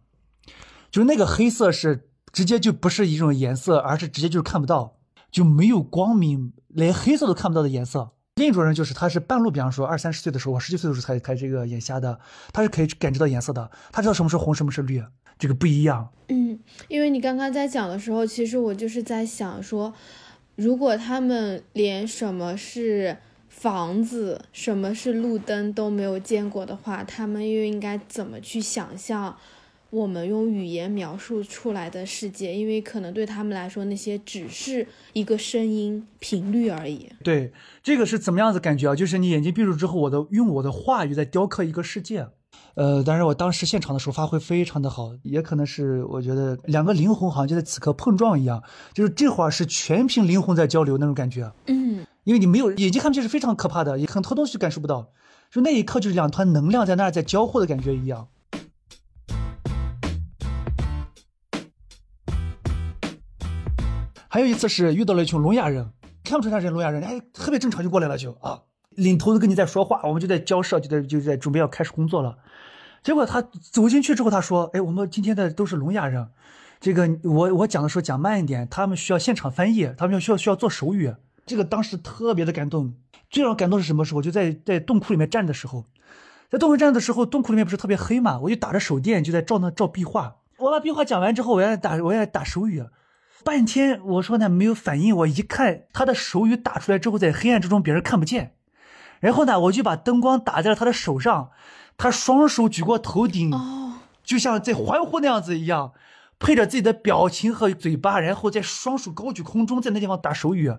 B: 就是那个黑色是直接就不是一种颜色，而是直接就是看不到，就没有光明，连黑色都看不到的颜色。另一种人就是他是半路，比方说二三十岁的时候，我十几岁的时候才才这个眼瞎的，他是可以感知到颜色的，他知道什么是红，什么是绿，这个不一样。
A: 嗯，因为你刚刚在讲的时候，其实我就是在想说，如果他们连什么是房子、什么是路灯都没有见过的话，他们又应该怎么去想象？我们用语言描述出来的世界，因为可能对他们来说，那些只是一个声音频率而已。
B: 对，这个是怎么样子感觉啊？就是你眼睛闭住之后，我的用我的话语在雕刻一个世界。呃，但是我当时现场的时候发挥非常的好，也可能是我觉得两个灵魂好像就在此刻碰撞一样，就是这会儿是全凭灵魂在交流那种感觉。
A: 嗯，
B: 因为你没有眼睛看不见是非常可怕的，很多东西感受不到，就那一刻就是两团能量在那儿在交互的感觉一样。还有一次是遇到了一群聋哑人，看不出他是聋哑人，哎，特别正常就过来了，就啊，领头的跟你在说话，我们就在交涉，就在就在准备要开始工作了。结果他走进去之后，他说：“哎，我们今天的都是聋哑人，这个我我讲的时候讲慢一点，他们需要现场翻译，他们要需要需要做手语。”这个当时特别的感动。最让感动是什么时候？就在在洞窟里面站的时候，在洞窟站的时候，洞窟里面不是特别黑嘛，我就打着手电就在照那照壁画。我把壁画讲完之后，我要打我要打手语，半天我说呢没有反应，我一看他的手语打出来之后，在黑暗之中别人看不见。然后呢，我就把灯光打在了他的手上，他双手举过头顶，就像在欢呼那样子一样，配着自己的表情和嘴巴，然后在双手高举空中，在那地方打手语，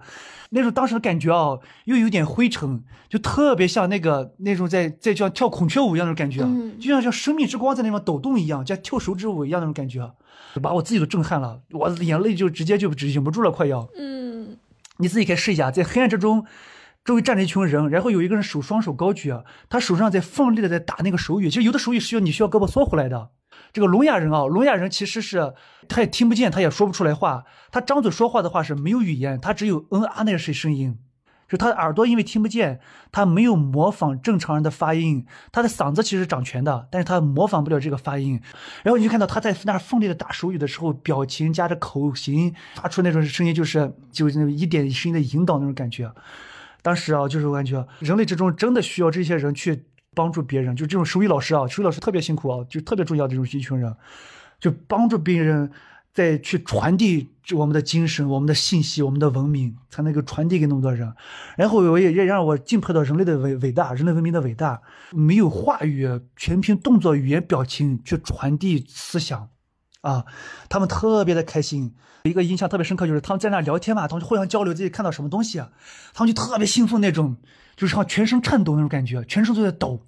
B: 那种当时的感觉啊，又有点灰尘，就特别像那个那种在在像跳孔雀舞一样的感觉，就像像生命之光在那方抖动一样，像跳手指舞一样那种感觉，把我自己都震撼了，我眼泪就直接就忍不住了，快要，嗯，你自己可以试一下，在黑暗之中。周围站着一群人，然后有一个人手双手高举，他手上在奋力的在打那个手语。其实有的手语是要你需要胳膊缩回来的。这个聋哑人啊，聋哑人其实是他也听不见，他也说不出来话。他张嘴说话的话是没有语言，他只有嗯啊那些声音。就他的耳朵因为听不见，他没有模仿正常人的发音。他的嗓子其实掌权的，但是他模仿不了这个发音。然后你就看到他在那奋力的打手语的时候，表情加着口型发出那种声音，就是就是那一点声音的引导那种感觉。当时啊，就是我感觉人类之中真的需要这些人去帮助别人，就这种手语老师啊，手语老师特别辛苦啊，就特别重要这种一群人，就帮助别人再去传递我们的精神、我们的信息、我们的文明，才能够传递给那么多人。然后我也也让我敬佩到人类的伟伟大，人类文明的伟大，没有话语，全凭动作、语言、表情去传递思想。啊，他们特别的开心。一个印象特别深刻就是他们在那聊天嘛，他们就互相交流自己看到什么东西，他们就特别兴奋那种，就是像全身颤抖那种感觉，全身都在抖。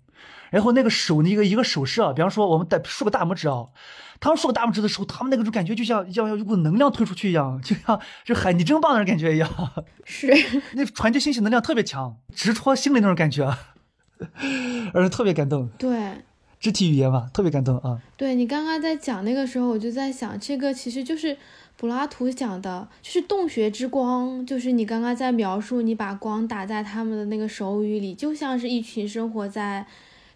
B: 然后那个手那个一个手势啊，比方说我们在竖个大拇指啊，他们竖个大拇指的时候，他们那个种感觉就像像一股能量推出去一样，就像就海底真棒那种感觉一样。
A: 是，
B: 那传递信息能量特别强，直戳心里那种感觉，而且特别感动。
A: 对。
B: 肢体语言嘛，特别感动啊！
A: 对你刚刚在讲那个时候，我就在想，这个其实就是柏拉图讲的，就是洞穴之光，就是你刚刚在描述，你把光打在他们的那个手语里，就像是一群生活在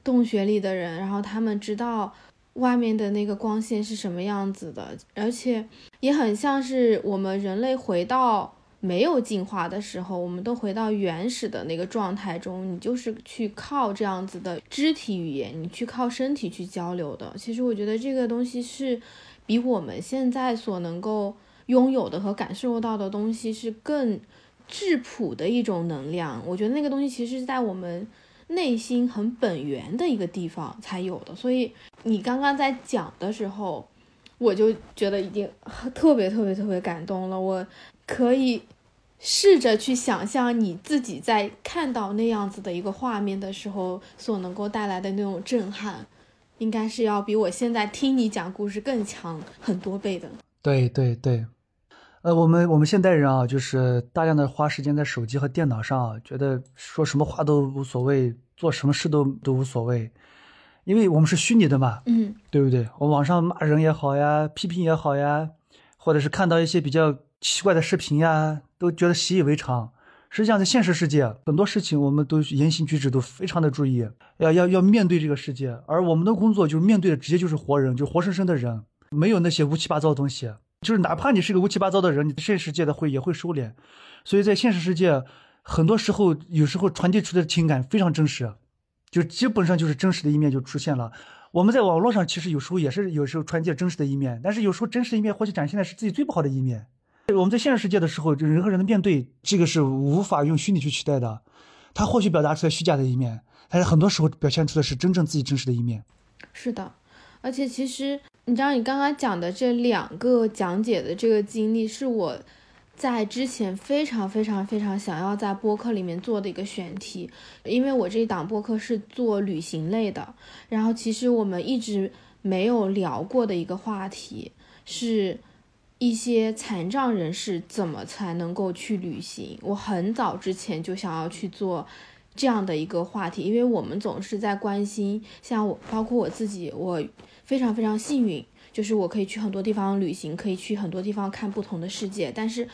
A: 洞穴里的人，然后他们知道外面的那个光线是什么样子的，而且也很像是我们人类回到。没有进化的时候，我们都回到原始的那个状态中。你就是去靠这样子的肢体语言，你去靠身体去交流的。其实我觉得这个东西是比我们现在所能够拥有的和感受到的东西是更质朴的一种能量。我觉得那个东西其实是在我们内心很本源的一个地方才有的。所以你刚刚在讲的时候，我就觉得已经特别特别特别感动了。我可以。试着去想象你自己在看到那样子的一个画面的时候，所能够带来的那种震撼，应该是要比我现在听你讲故事更强很多倍的。
B: 对对对，呃，我们我们现代人啊，就是大量的花时间在手机和电脑上，觉得说什么话都无所谓，做什么事都都无所谓，因为我们是虚拟的嘛，
A: 嗯，
B: 对不对？我网上骂人也好呀，批评也好呀，或者是看到一些比较。奇怪的视频呀，都觉得习以为常。实际上，在现实世界，很多事情我们都言行举止都非常的注意，要要要面对这个世界。而我们的工作就是面对的，直接就是活人，就活生生的人，没有那些乌七八糟的东西。就是哪怕你是个乌七八糟的人，你的现实世界的会也会收敛。所以在现实世界，很多时候有时候传递出的情感非常真实，就基本上就是真实的一面就出现了。我们在网络上其实有时候也是有时候传递真实的一面，但是有时候真实的一面或许展现的是自己最不好的一面。我们在现实世界的时候，就人和人的面对，这个是无法用虚拟去取代的。他或许表达出来虚假的一面，但是很多时候表现出的是真正自己真实的一面。
A: 是的，而且其实你知道，你刚刚讲的这两个讲解的这个经历，是我在之前非常非常非常想要在播客里面做的一个选题，因为我这一档播客是做旅行类的，然后其实我们一直没有聊过的一个话题是。一些残障人士怎么才能够去旅行？我很早之前就想要去做这样的一个话题，因为我们总是在关心，像我，包括我自己，我非常非常幸运，就是我可以去很多地方旅行，可以去很多地方看不同的世界。但是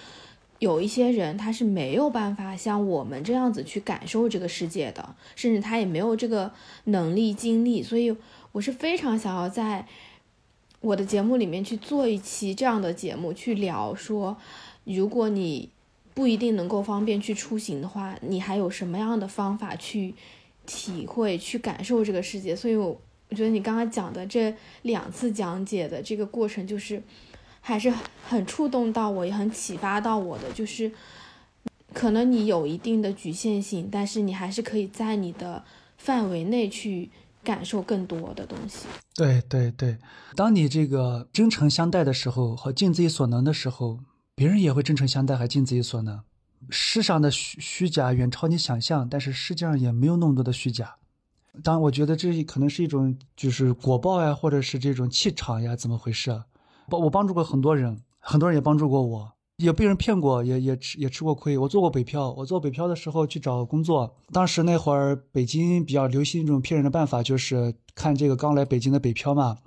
A: 有一些人他是没有办法像我们这样子去感受这个世界的，甚至他也没有这个能力精力，所以我是非常想要在。我的节目里面去做一期这样的节目，去聊说，如果你不一定能够方便去出行的话，你还有什么样的方法去体会、去感受这个世界？所以，我我觉得你刚刚讲的这两次讲解的这个过程，就是还是很触动到我，也很启发到我的。就是可能你有一定的局限性，但是你还是可以在你的范围内去感受更多的东西。
B: 对对对，当你这个真诚相待的时候，和尽自己所能的时候。别人也会真诚相待，还尽自己所能。世上的虚虚假远超你想象，但是世界上也没有那么多的虚假。当然，我觉得这可能是一种就是果报呀，或者是这种气场呀，怎么回事？帮我帮助过很多人，很多人也帮助过我，也被人骗过，也也吃也吃过亏。我做过北漂，我做北漂的时候去找工作，当时那会儿北京比较流行一种骗人的办法，就是看这个刚来北京的北漂嘛，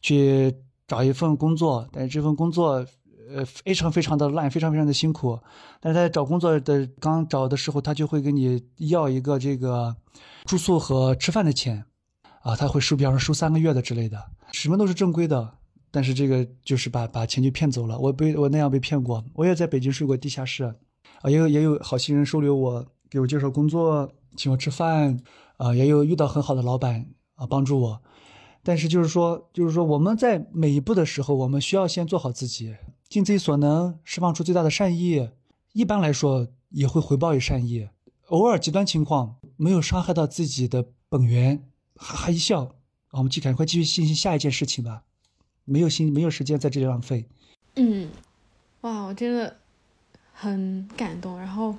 B: 去找一份工作，但是这份工作。呃，非常非常的烂，非常非常的辛苦。但是在找工作的刚找的时候，他就会给你要一个这个住宿和吃饭的钱，啊，他会收，比方说收三个月的之类的，什么都是正规的。但是这个就是把把钱就骗走了。我被我那样被骗过，我也在北京睡过地下室，啊，也有也有好心人收留我，给我介绍工作，请我吃饭，啊，也有遇到很好的老板啊帮助我。但是就是说，就是说我们在每一步的时候，我们需要先做好自己。尽自己所能，释放出最大的善意，一般来说也会回报于善意。偶尔极端情况没有伤害到自己的本源，哈哈一笑，我们就赶快继续进行下一件事情吧。没有心，没有时间在这里浪费。
A: 嗯，哇，我真的很感动。然后，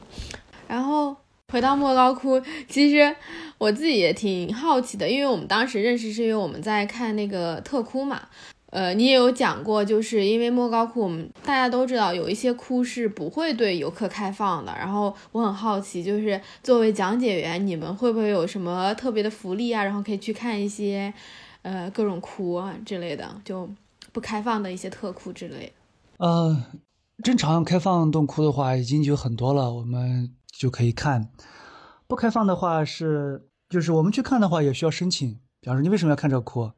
A: 然后回到莫高窟，其实我自己也挺好奇的，因为我们当时认识是因为我们在看那个特窟嘛。呃，你也有讲过，就是因为莫高窟，我们大家都知道有一些窟是不会对游客开放的。然后我很好奇，就是作为讲解员，你们会不会有什么特别的福利啊？然后可以去看一些，呃，各种窟啊之类的，就不开放的一些特库之类。
B: 呃，正常开放洞窟的话，已经有很多了，我们就可以看。不开放的话是，就是我们去看的话也需要申请。比方说，你为什么要看这个窟？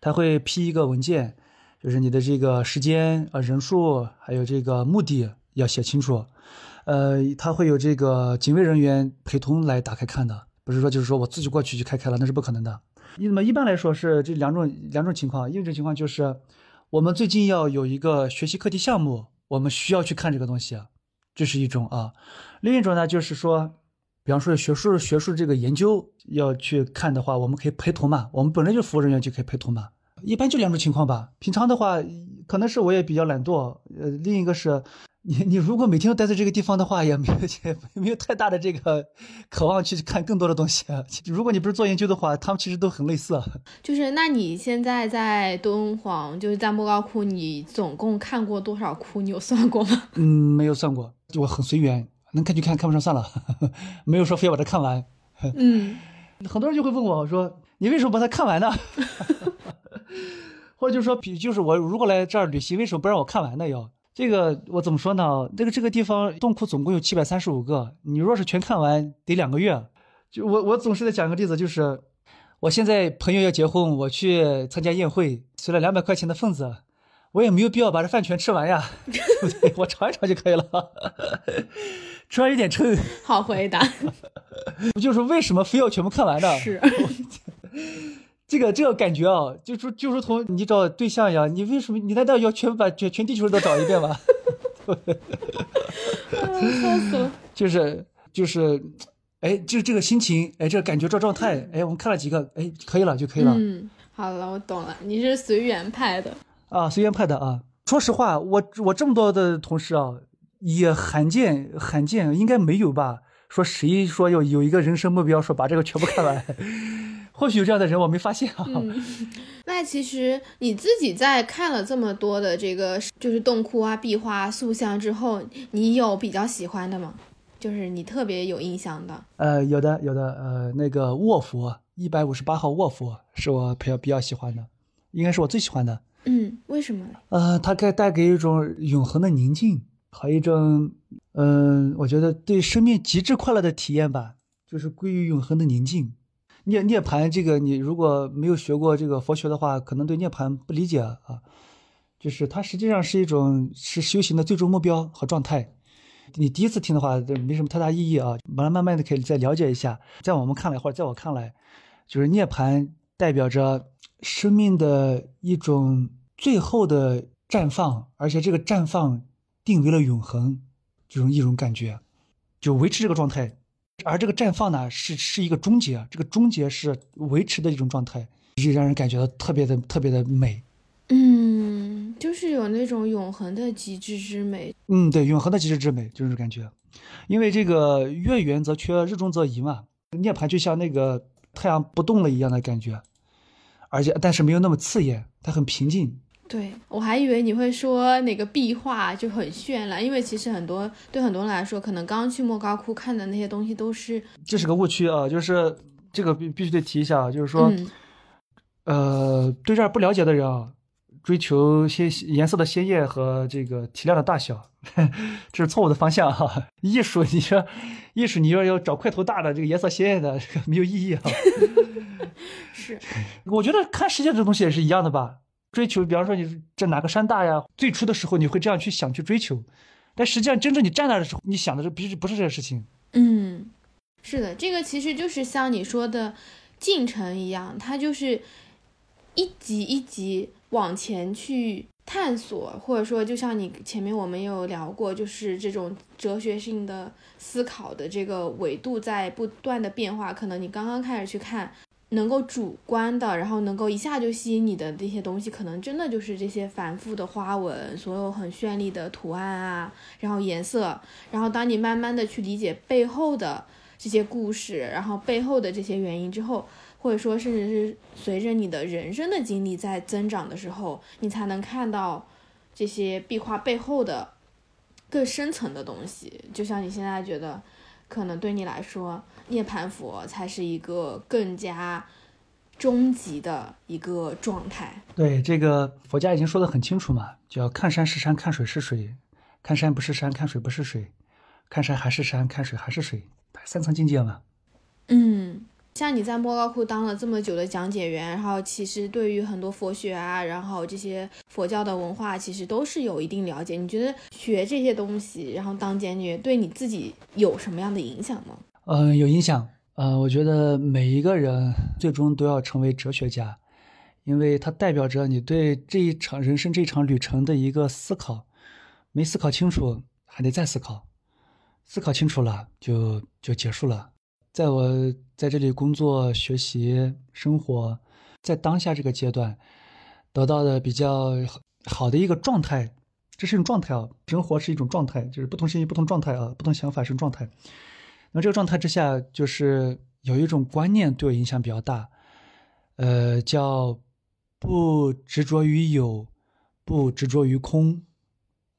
B: 他会批一个文件，就是你的这个时间啊、人数，还有这个目的要写清楚。呃，他会有这个警卫人员陪同来打开看的，不是说就是说我自己过去就开开了，那是不可能的。那么一般来说是这两种两种情况，一种情况就是我们最近要有一个学习课题项目，我们需要去看这个东西，这是一种啊。另一种呢就是说。比方说学术学术这个研究要去看的话，我们可以陪同嘛？我们本来就服务人员就可以陪同嘛。一般就两种情况吧。平常的话，可能是我也比较懒惰，呃，另一个是，你你如果每天都待在这个地方的话，也没有也没有太大的这个渴望去看更多的东西。如果你不是做研究的话，他们其实都很类似。
A: 就是那你现在在敦煌，就是在莫高窟，你总共看过多少窟？你有算过吗？
B: 嗯，没有算过，我很随缘。能看就看，看不上算了，没有说非要把它看完。
A: 嗯，
B: 很多人就会问我说：“你为什么把它看完呢？”或者就说，比就是我如果来这儿旅行，为什么不让我看完呢？要这个我怎么说呢？这个这个地方洞窟总共有七百三十五个，你若是全看完得两个月。就我我总是在讲一个例子，就是我现在朋友要结婚，我去参加宴会，随了两百块钱的份子。我也没有必要把这饭全吃完呀，对不对？我尝一尝就可以了，吃完有点撑。
A: 好回答，
B: 不 就是为什么非要全部看完呢？
A: 是，
B: 这个这个感觉啊，就说就如同你找对象一样，你为什么你难道要全部把全全地球都找一遍吗？
A: 笑死了。
B: 就是就是，哎，就这个心情，哎，这个感觉，这状态，哎，我们看了几个，哎，可以了就可以了。
A: 嗯，好了，我懂了，你是随缘派的。
B: 啊，随缘派的啊。说实话，我我这么多的同事啊，也罕见罕见，应该没有吧？说谁说要有一个人生目标，说把这个全部看完？或许有这样的人，我没发现啊。
A: 那其实你自己在看了这么多的这个就是洞窟啊、壁画、塑像之后，你有比较喜欢的吗？就是你特别有印象的？
B: 呃，有的有的。呃，那个卧佛一百五十八号卧佛是我比较比较喜欢的，应该是我最喜欢的。
A: 嗯，为什么呢？
B: 呃，它可以带给一种永恒的宁静，和一种，嗯，我觉得对生命极致快乐的体验吧，就是归于永恒的宁静。涅涅槃这个，你如果没有学过这个佛学的话，可能对涅槃不理解啊。就是它实际上是一种是修行的最终目标和状态。你第一次听的话，这没什么太大意义啊。完了，慢慢的可以再了解一下。在我们看来，或者在我看来，就是涅槃代表着生命的一种最后的绽放，而且这个绽放定为了永恒，这种一种感觉，就维持这个状态。而这个绽放呢，是是一个终结，这个终结是维持的一种状态，就让人感觉到特别的特别的美。
A: 嗯，就是有那种永恒的极致之美。
B: 嗯，对，永恒的极致之美就是感觉，因为这个月圆则缺，日中则移嘛。涅槃就像那个太阳不动了一样的感觉，而且但是没有那么刺眼，它很平静。
A: 对我还以为你会说哪个壁画就很绚烂，因为其实很多对很多人来说，可能刚去莫高窟看的那些东西都是
B: 这是个误区啊，就是这个必必须得提一下啊，就是说，
A: 嗯
B: 呃，对这儿不了解的人啊，追求鲜颜色的鲜艳和这个体量的大小，这是错误的方向哈、艺术，你说艺术，你要要找块头大的，这个颜色鲜艳的，这个没有意义啊。
A: 是
B: 我觉得看世界这东西也是一样的吧。追求，比方说你这哪个山大呀？最初的时候你会这样去想去追求，但实际上真正你站那的时候，你想的是不是不是这个事情？
A: 嗯，是的，这个其实就是像你说的进程一样，它就是一级一级往前去探索，或者说就像你前面我们有聊过，就是这种哲学性的思考的这个维度在不断的变化。可能你刚刚开始去看。能够主观的，然后能够一下就吸引你的这些东西，可能真的就是这些繁复的花纹，所有很绚丽的图案啊，然后颜色，然后当你慢慢的去理解背后的这些故事，然后背后的这些原因之后，或者说甚至是随着你的人生的经历在增长的时候，你才能看到这些壁画背后的更深层的东西。就像你现在觉得，可能对你来说，涅槃佛才是一个更加终极的一个状态。
B: 对，这个佛家已经说的很清楚嘛，叫看山是山，看水是水，看山不是山，看水不是水，看山还是山，看水还是水，三层境界嘛。
A: 嗯，像你在莫高窟当了这么久的讲解员，然后其实对于很多佛学啊，然后这些佛教的文化，其实都是有一定了解。你觉得学这些东西，然后当讲解，对你自己有什么样的影响吗？
B: 嗯、有影响。呃，我觉得每一个人最终都要成为哲学家，因为它代表着你对这一场人生这一场旅程的一个思考。没思考清楚，还得再思考；思考清楚了，就就结束了。在我在这里工作、学习、生活，在当下这个阶段，得到的比较好的一个状态，这是一种状态啊。生活是一种状态，就是不同心情、不同状态啊，不同想法是状态。那这个状态之下，就是有一种观念对我影响比较大，呃，叫不执着于有，不执着于空，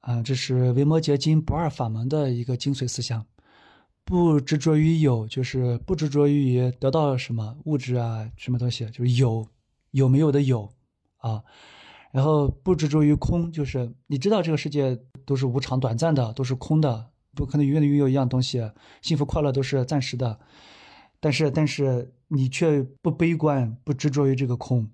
B: 啊，这是维摩诘经不二法门的一个精髓思想。不执着于有，就是不执着于得到什么物质啊，什么东西，就是有有没有的有啊。然后不执着于空，就是你知道这个世界都是无常、短暂的，都是空的。不可能永远的拥有一样东西，幸福快乐都是暂时的，但是但是你却不悲观，不执着于这个空。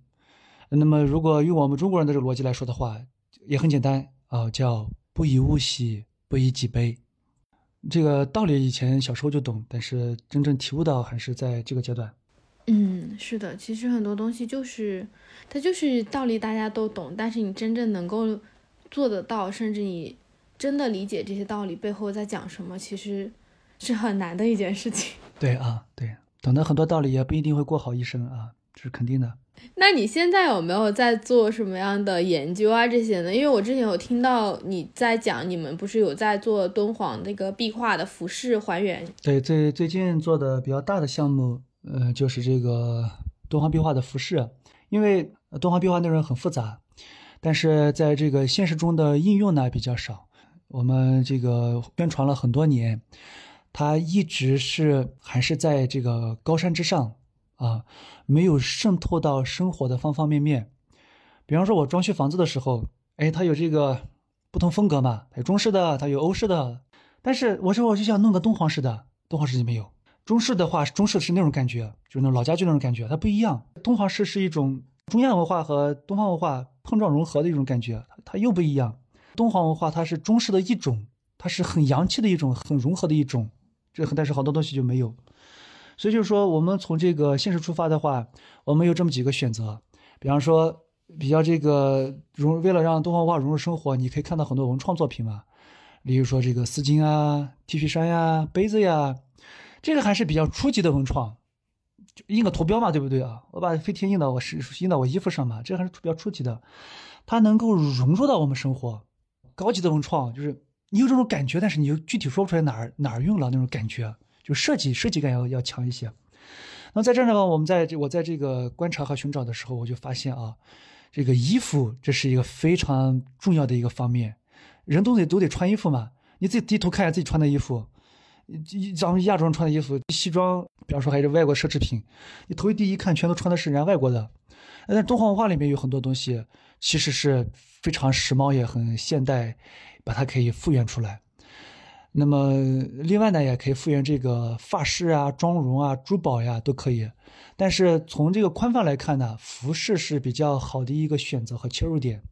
B: 那么如果用我们中国人的这个逻辑来说的话，也很简单啊、叫不以物喜，不以己悲。这个道理以前小时候就懂，但是真正体悟到还是在这个阶段。
A: 嗯，是的，其实很多东西就是它就是道理大家都懂，但是你真正能够做得到，甚至你真的理解这些道理背后在讲什么，其实是很难的一件事情。
B: 对啊，对，懂得很多道理也不一定会过好一生啊，这是肯定的。
A: 那你现在有没有在做什么样的研究啊？这些呢？因为我之前有听到你在讲，你们不是有在做敦煌那个壁画的服饰还原？
B: 对，最最近做的比较大的项目，呃，就是这个敦煌壁画的服饰，因为呃敦煌壁画内容很复杂，但是在这个现实中的应用呢比较少。我们这个宣传了很多年，它一直是还是在这个高山之上啊，没有渗透到生活的方方面面。比方说，我装修房子的时候，哎，它有这个不同风格嘛，有中式的，它有欧式的，但是我说我就想弄个敦煌式的，敦煌式就没有。中式的话，中式是那种感觉，就是那种老家具那种感觉，它不一样。敦煌式是一种中亚文化和东方文化碰撞融合的一种感觉，它又不一样。敦煌文化它是中式的一种，它是很洋气的一种，很融合的一种。这但是好多东西就没有。所以就是说，我们从这个现实出发的话，我们有这么几个选择。比方说，比较这个融，为了让东方文化融入生活，你可以看到很多文创作品嘛，例如说这个丝巾啊、T 恤衫呀、杯子呀，这个还是比较初级的文创，就印个图标嘛，对不对啊？我把飞天印到我是印到我衣服上嘛，这还是比较初级的，它能够融入到我们生活。高级的文创就是你有这种感觉，但是你又具体说不出来哪儿哪儿用了那种感觉。就设计设计感要要强一些，那在这儿呢，我们在我在这个观察和寻找的时候，我就发现啊，这个衣服这是一个非常重要的一个方面，人都得都得穿衣服嘛，你自己低头看一下自己穿的衣服，咱们亚洲人穿的衣服，西装，比方说还是外国奢侈品，你头一低一看，全都穿的是人家外国的，但东方文化里面有很多东西其实是非常时髦也很现代，把它可以复原出来。那么，另外呢，也可以复原这个发饰啊、妆容啊、珠宝呀，都可以。但是从这个宽泛来看呢，服饰是比较好的一个选择和切入点。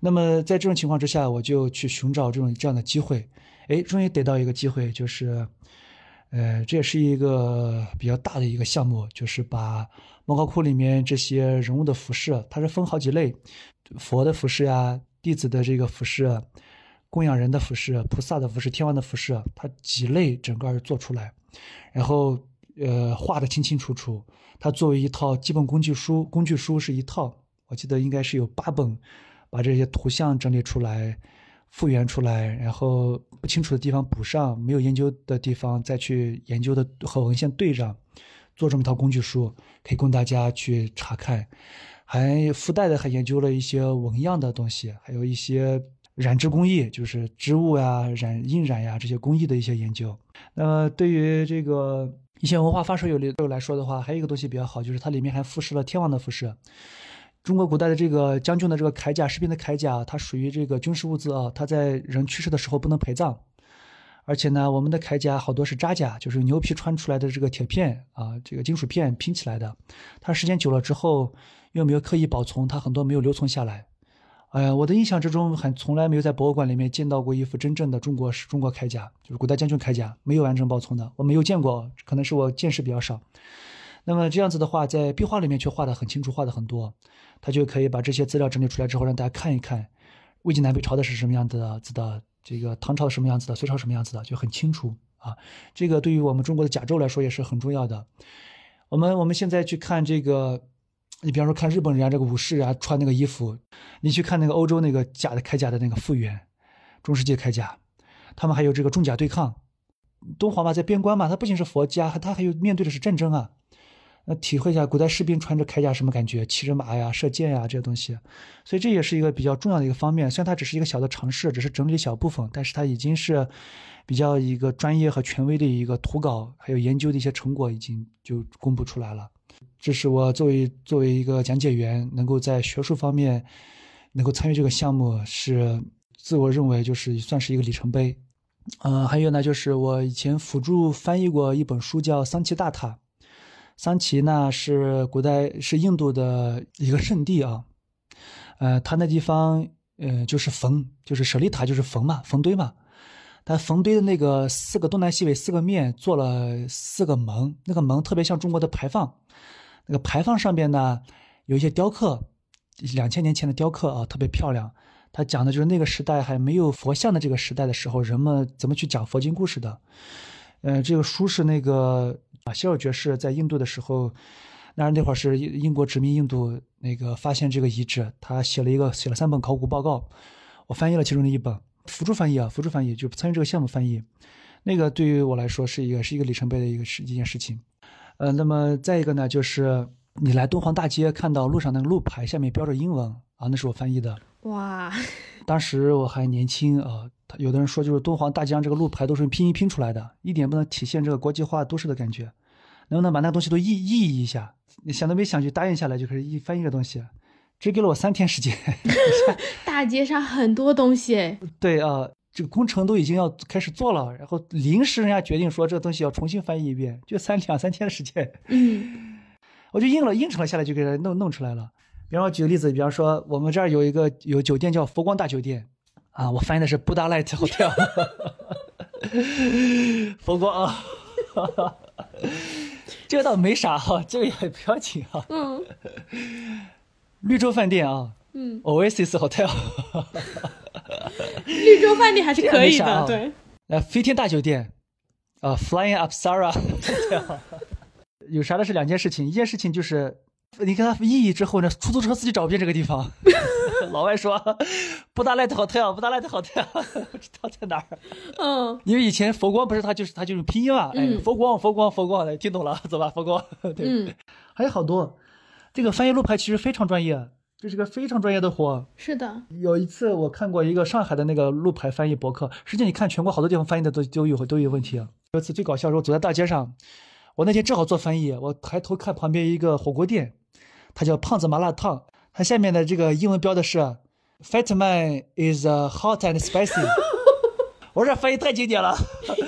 B: 那么在这种情况之下，我就去寻找这种这样的机会。哎，终于得到一个机会，就是，呃，这也是一个比较大的一个项目，就是把莫高窟里面这些人物的服饰，它是分好几类，佛的服饰呀、弟子的这个服饰。供养人的服饰、菩萨的服饰、天王的服饰，它几类整个做出来，然后呃画的清清楚楚。它作为一套基本工具书，工具书是一套，我记得应该是有八本，把这些图像整理出来、复原出来，然后不清楚的地方补上，没有研究的地方再去研究的和文献对上，做这么一套工具书，可以供大家去查看。还附带的还研究了一些纹样的东西，还有一些。染织工艺就是织物呀、染印染呀这些工艺的一些研究。那么对于这个一些文化发烧友来来说的话，还有一个东西比较好，就是它里面还附饰了天王的服饰。中国古代的这个将军的这个铠甲、士兵的铠甲，它属于这个军事物资啊，它在人去世的时候不能陪葬。而且呢，我们的铠甲好多是扎甲，就是牛皮穿出来的这个铁片啊，这个金属片拼起来的。它时间久了之后，又没有刻意保存，它很多没有留存下来。哎呀，我的印象之中，还从来没有在博物馆里面见到过一副真正的中国式中国铠甲，就是古代将军铠甲，没有完整保存的，我没有见过，可能是我见识比较少。那么这样子的话，在壁画里面却画的很清楚，画的很多，他就可以把这些资料整理出来之后，让大家看一看，魏晋南北朝的是什么样子的，这个唐朝什么样子的，隋朝什么样子的，就很清楚啊。这个对于我们中国的甲胄来说也是很重要的。我们我们现在去看这个。你比方说看日本人家这个武士啊穿那个衣服，你去看那个欧洲那个甲的铠甲的那个复原，中世纪铠甲，他们还有这个重甲对抗，敦煌嘛在边关嘛，它不仅是佛家，它还有面对的是战争啊，那体会一下古代士兵穿着铠甲什么感觉，骑着马呀射箭呀这些东西，所以这也是一个比较重要的一个方面，虽然它只是一个小的尝试，只是整理小部分，但是它已经是比较一个专业和权威的一个图稿，还有研究的一些成果已经就公布出来了。这是我作为作为一个讲解员，能够在学术方面能够参与这个项目，是自我认为就是算是一个里程碑。嗯，还有呢，就是我以前辅助翻译过一本书，叫《桑奇大塔》。桑奇呢是古代是印度的一个圣地啊，呃，它那地方呃就是坟，就是舍利塔，就是坟嘛，坟堆嘛。它坟堆的那个四个东南西北四个面做了四个门，那个门特别像中国的牌坊。那个牌坊上边呢，有一些雕刻，两千年前的雕刻啊，特别漂亮。他讲的就是那个时代还没有佛像的这个时代的时候，人们怎么去讲佛经故事的。嗯，这个书是那个啊，希尔爵士在印度的时候，那那会儿是英国殖民印度，那个发现这个遗址，他写了一个写了三本考古报告，我翻译了其中的一本，辅助翻译啊，辅助翻译就参与这个项目翻译。那个对于我来说是一个是一个里程碑的一个事一件事情。呃，那么再一个呢，就是你来敦煌大街看到路上那个路牌下面标着英文啊，那是我翻译的。
A: 哇，
B: 当时我还年轻啊，有的人说就是敦煌大街上这个路牌都是用拼音拼出来的，一点不能体现这个国际化都市的感觉。能不能把那东西都意意译一下？想都没想就答应下来，就开始译翻译这东西，只给了我三天时间。
A: 大街上很多东西。
B: 对啊。这个工程都已经要开始做了，然后临时人家决定说这个东西要重新翻译一遍，就三两三天的时间。
A: 嗯，
B: 我就印了，印成了下来就给它弄弄出来了。比方说举个例子，比方说我们这儿有一个有酒店叫佛光大酒店，啊，我翻译的是布达莱特 hotel，佛光啊，这个倒没啥哈，这个也不要紧哈。
A: 嗯
B: 绿洲饭店啊
A: 嗯
B: ，，Oasis Hotel，
A: 绿洲饭店还是可以的，
B: 啊。
A: 对，
B: 呃，飞天大酒店，啊，Flying Upsara，有啥的是两件事情，一件事情就是你跟他意译之后呢，出租车司机找不遍这个地方。老外说布达莱特 hotel，布达莱特 hotel，不知道在哪儿。
A: 嗯。
B: 因为以前佛光不是他就是他就是拼音嘛，哎，
A: 嗯。
B: 佛光佛光佛光，听懂了，走吧，佛光。对，
A: 嗯，
B: 还有好多，这个翻译路牌其实非常专业，这是个非常专业的活。
A: 是的，
B: 有一次我看过一个上海的那个路牌翻译博客，实际上你看全国好多地方翻译的都都有都有问题。有一次最搞笑的时候，走在大街上，我那天正好做翻译，我抬头看旁边一个火锅店，它叫胖子麻辣烫，它下面的这个英文标的是 “Fat man is uh, hot and spicy”。我说这翻译太经典了，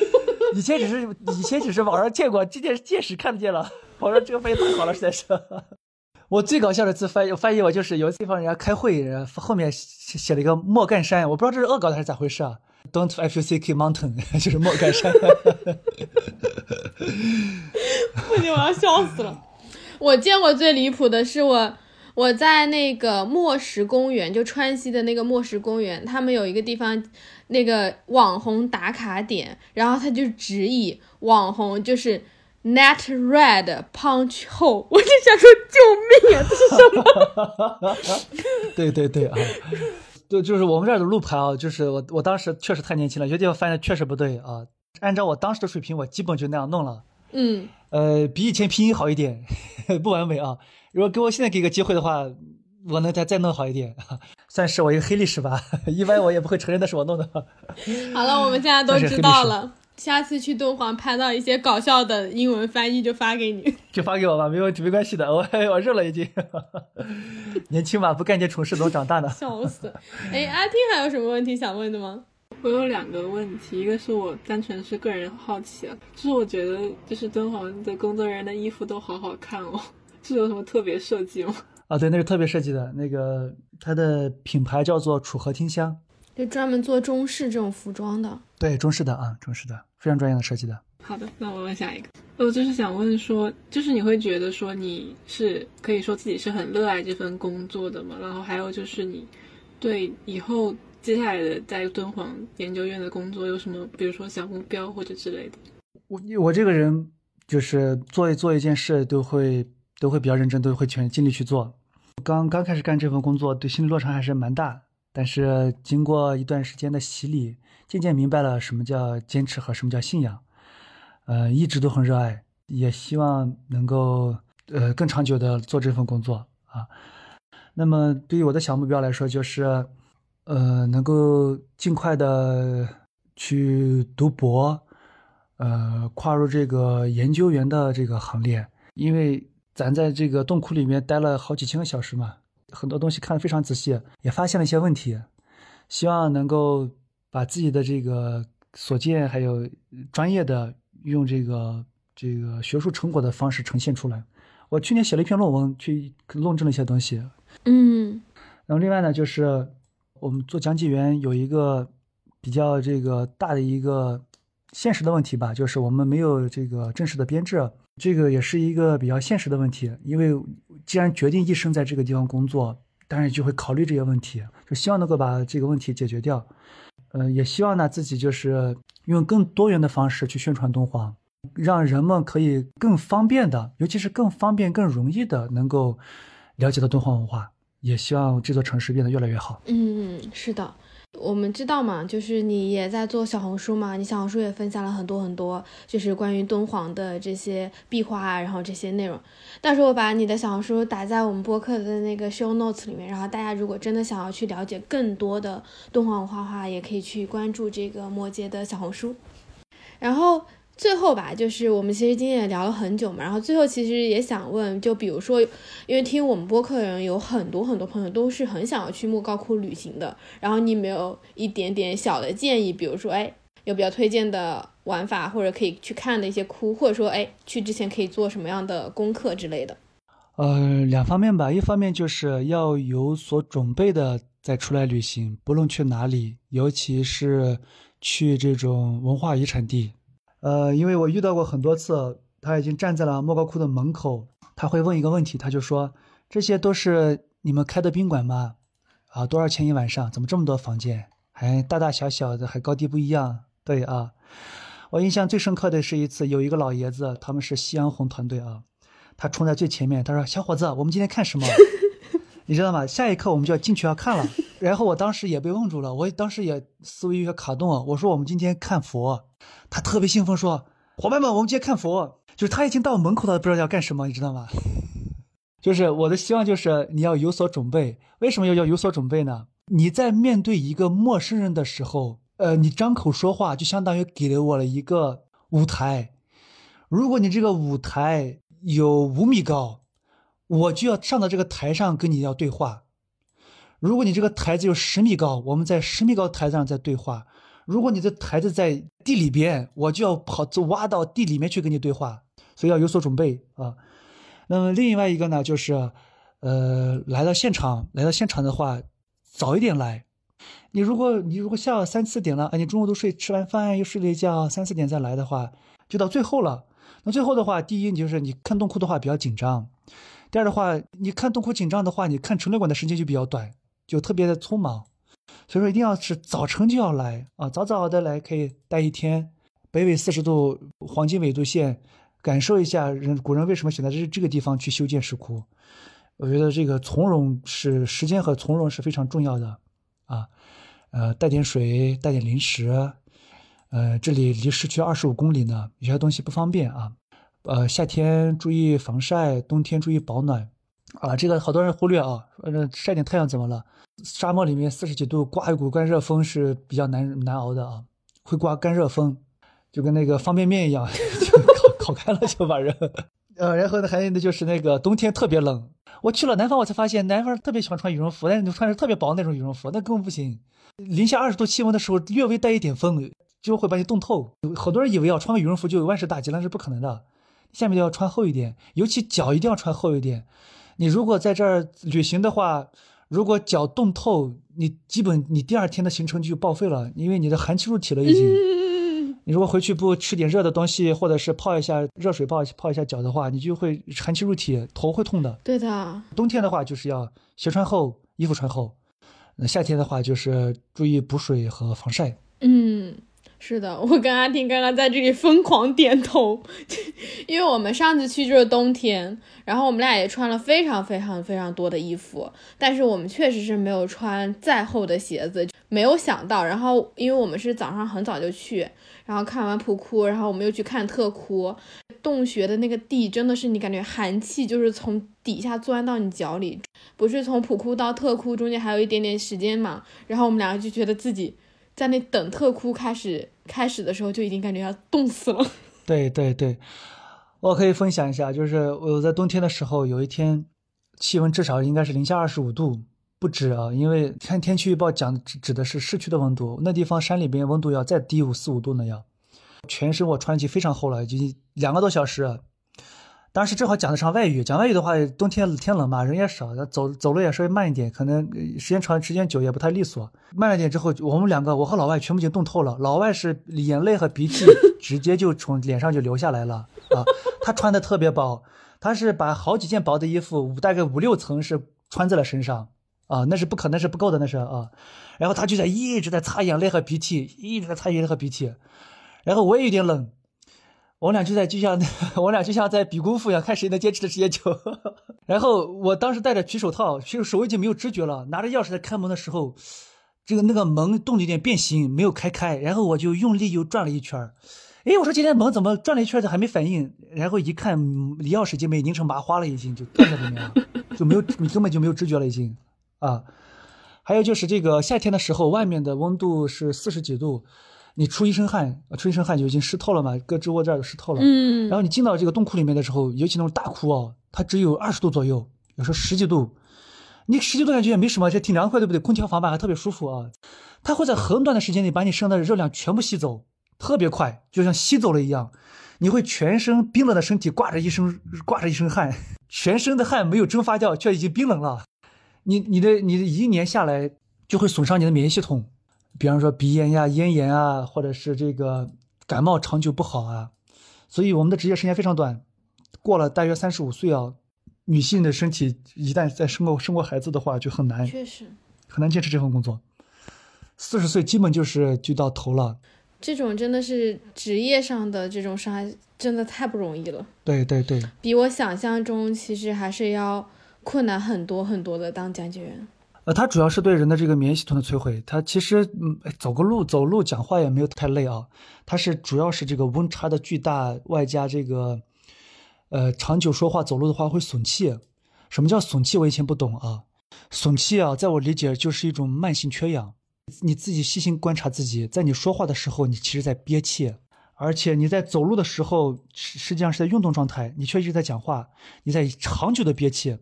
B: 以前只是以前只是网上见过，今天是见识看得见了。我说这个翻译太好了，实在是。我最搞笑的字翻译翻译，我就是有一次地方人家开会，后面写写了一个莫干山，我不知道这是恶搞的还是咋回事啊？Don't F U C K Mountain 就是莫干山。
A: 不行，我要笑死了。我见过最离谱的是我。我在那个墨石公园，就川西的那个墨石公园，他们有一个地方，那个网红打卡点，然后他就直译网红就是 net red punch hole，我就想说救命啊，这是什么？
B: 对对对啊，就就是我们这儿的路牌啊，就是我我当时确实太年轻了，有些地方翻的确实不对啊。按照我当时的水平，我基本就那样弄了。
A: 嗯，
B: 呃，比以前拼音好一点，不完美啊。如果给我现在给个机会的话，我能再再弄好一点，算是我一个黑历史吧。一般我也不会承认那是我弄的。
A: 好了，我们现在都知道了。下次去敦煌拍到一些搞笑的英文翻译就发给你。
B: 就发给我吧，没问题，没关系的。我我热了已经，年轻嘛，不干点蠢事怎么长大呢？
A: 笑死！哎，阿听还有什么问题想问的吗？
C: 我有两个问题，一个是我单纯是个人好奇啊，就是我觉得就是敦煌的工作人员的衣服都好好看哦，是有什么特别设计吗？
B: 啊，对，那是特别设计的，那个它的品牌叫做楚河听香，
A: 就专门做中式这种服装的。
B: 对，中式的啊，中式的，非常专业的设计的。
C: 好的，那我问下一个，我就是想问说，就是你会觉得说你是可以说自己是很热爱这份工作的吗？然后还有就是你对以后接下来的在敦煌研究院的工作有什么，比如说小目标或者之类的？
B: 我我这个人就是做一做一件事都会都会比较认真，都会全尽力去做。刚刚开始干这份工作，对心理落差还是蛮大，但是经过一段时间的洗礼，渐渐明白了什么叫坚持和什么叫信仰。呃，一直都很热爱，也希望能够呃更长久的做这份工作啊。那么对于我的小目标来说，就是呃能够尽快的去读博，呃跨入这个研究员的这个行列，因为咱在这个洞窟里面待了好几千个小时嘛，很多东西看得非常仔细，也发现了一些问题，希望能够把自己的这个所见还有专业的用这个这个学术成果的方式呈现出来。我去年写了一篇论文，去论证了一些东西。
A: 嗯
B: 然后另外呢，就是我们做讲解员有一个比较这个大的一个现实的问题吧，就是我们没有这个正式的编制，这个也是一个比较现实的问题。因为既然决定一生在这个地方工作，当然就会考虑这些问题，就希望能够把这个问题解决掉。呃，也希望呢自己就是用更多元的方式去宣传敦煌，让人们可以更方便的，尤其是更方便、更容易的能够了解到敦煌文化。也希望这座城市变得越来越好。
A: 嗯，是的。我们知道嘛，就是你也在做小红书嘛，你小红书也分享了很多很多，就是关于敦煌的这些壁画，然后这些内容。到时候我把你的小红书打在我们播客的那个 show notes 里面，然后大家如果真的想要去了解更多的敦煌文化的话，也可以去关注这个摩羯的小红书。然后最后吧，就是我们其实今天也聊了很久嘛，然后最后其实也想问，就比如说，因为听我们播客的人有很多很多朋友都是很想要去莫高窟旅行的，然后你有没有一点点小的建议，比如说，哎，有比较推荐的玩法，或者可以去看的一些窟，或者说，哎，去之前可以做什么样的功课之类的？
B: 呃，两方面吧，一方面就是要有所准备的再出来旅行，不论去哪里，尤其是去这种文化遗产地，呃，因为我遇到过很多次，他已经站在了莫高窟的门口，他会问一个问题，他就说：“这些都是你们开的宾馆吗？啊，多少钱一晚上？怎么这么多房间？还大大小小的，还高低不一样？对啊，我印象最深刻的是一次，有一个老爷子，他们是夕阳红团队啊。”他冲在最前面，他说：“小伙子，我们今天看什么？你知道吗？下一刻我们就要进去要看了。”然后我当时也被问住了，我当时也思维有些卡顿。我说：“我们今天看佛。”他特别兴奋说：“伙伴们，我们今天看佛。”就是他已经到门口了，不知道要干什么，你知道吗？就是我的希望就是你要有所准备。为什么要要有所准备呢？你在面对一个陌生人的时候，呃，你张口说话就相当于给了我了一个舞台。如果你这个舞台，有五米高，我就要上到这个台上跟你要对话。如果你这个台子有十米高，我们在十米高台子上在对话。如果你的台子在地里边，我就要跑走挖到地里面去跟你对话。所以要有所准备啊。那么另外一个呢，就是，呃，来到现场，来到现场的话，早一点来。你如果你如果下午三四点了，哎，你中午都睡吃完饭又睡了一觉，三四点再来的话，就到最后了。那最后的话，第一，你就是你看洞窟的话比较紧张；第二的话，你看洞窟紧张的话，你看陈列馆的时间就比较短，就特别的匆忙。所以说，一定要是早晨就要来啊，早早的来可以待一天。北纬四十度黄金纬度线，感受一下人古人为什么选择这这个地方去修建石窟。我觉得这个从容是时间和从容是非常重要的啊。呃，带点水，带点零食。呃，这里离市区二十五公里呢，有些东西不方便啊。呃，夏天注意防晒，冬天注意保暖。啊，这个好多人忽略啊，呃，晒点太阳怎么了？沙漠里面四十几度，刮一股干热风是比较难难熬的啊，会刮干热风，就跟那个方便面一样，就烤烤开了就把人。呃，然后呢，还有的就是那个冬天特别冷。我去了南方，我才发现南方特别喜欢穿羽绒服，但是你穿着特别薄那种羽绒服，那根本不行。零下二十度气温的时候，略微带一点风。就会把你冻透。好多人以为要穿个羽绒服就万事大吉，那是不可能的。下面要穿厚一点，尤其脚一定要穿厚一点。你如果在这儿旅行的话，如果脚冻透，你基本你第二天的行程就报废了，因为你的寒气入体了已经。你如果回去不吃点热的东西，或者是泡一下热水泡泡一下脚的话，你就会寒气入体，头会痛的。
A: 对的。
B: 冬天的话就是要鞋穿厚，衣服穿厚。那夏天的话就是注意补水和防晒。
A: 嗯。是的，我跟阿婷刚刚在这里疯狂点头，因为我们上次去就是冬天，然后我们俩也穿了非常非常非常多的衣服，但是我们确实是没有穿再厚的鞋子，没有想到，然后因为我们是早上很早就去，然后看完普窟，然后我们又去看特窟，洞穴的那个地真的是你感觉寒气就是从底下钻到你脚里，不是从普窟到特窟中间还有一点点时间嘛，然后我们两个就觉得自己。在那等特窟开始开始的时候，就已经感觉要冻死了。
B: 对对对，我可以分享一下，就是我在冬天的时候，有一天气温至少应该是零下二十五度不止啊，因为看天气预报讲指指的是市区的温度，那地方山里边温度要再低五四五度呢要。全身我穿起非常厚了，已经两个多小时。当时正好讲的上外语，讲外语的话，冬天天冷嘛，人也少，走走路也稍微慢一点，可能时间长时间久也不太利索。慢了点之后，我们两个，我和老外全部已经冻透了。老外是眼泪和鼻涕 直接就从脸上就流下来了啊！他穿的特别薄，他是把好几件薄的衣服，大概五六层是穿在了身上啊，那是不可能是不够的，那是啊。然后他就在一直在擦眼泪和鼻涕，一直在擦眼泪和鼻涕，然后我也有点冷。我俩就在就像 我俩就像在比功夫一样，看谁能坚持的时间久。然后我当时戴着皮手套，其实手已经没有知觉了。拿着钥匙在开门的时候，这个那个门动了有点变形，没有开开。然后我就用力又转了一圈儿。哎，我说今天门怎么转了一圈儿还没反应？然后一看，钥匙已经被拧成麻花了，已经就断在里面了，就没有你根本就没有知觉了，已经啊。还有就是这个夏天的时候，外面的温度是四十几度。你出一身汗，出一身汗就已经湿透了嘛，胳肢窝这儿就湿透了。嗯，然后你进到这个洞窟里面的时候，尤其那种大窟哦，它只有二十度左右，有时候十几度，你十几度感觉也没什么，这挺凉快，对不对？空调房吧还特别舒服啊。它会在很短的时间内把你身上的热量全部吸走，特别快，就像吸走了一样。你会全身冰冷的身体挂着一身挂着一身汗，全身的汗没有蒸发掉，却已经冰冷了。你你的你的一年下来。就会损伤你的免疫系统，比方说鼻炎呀、咽炎啊，或者是这个感冒长久不好啊。所以我们的职业时间非常短，过了大约三十五岁啊，女性的身体一旦再生过生过孩子的话，就很难，
A: 确实
B: 很难坚持这份工作。四十岁基本就是就到头了。
A: 这种真的是职业上的这种伤害，真的太不容易了。
B: 对对对，
A: 比我想象中其实还是要困难很多很多的。当讲解员，
B: 呃，它主要是对人的这个免疫系统的摧毁。它其实嗯，走个路、走路、讲话也没有太累啊。它是主要是这个温差的巨大，外加这个呃长久说话、走路的话会损气。什么叫损气？我以前不懂啊。损气啊，在我理解就是一种慢性缺氧。你自己细心观察自己，在你说话的时候，你其实在憋气，而且你在走路的时候，实际上是在运动状态，你却一直在讲话，你在长久的憋气，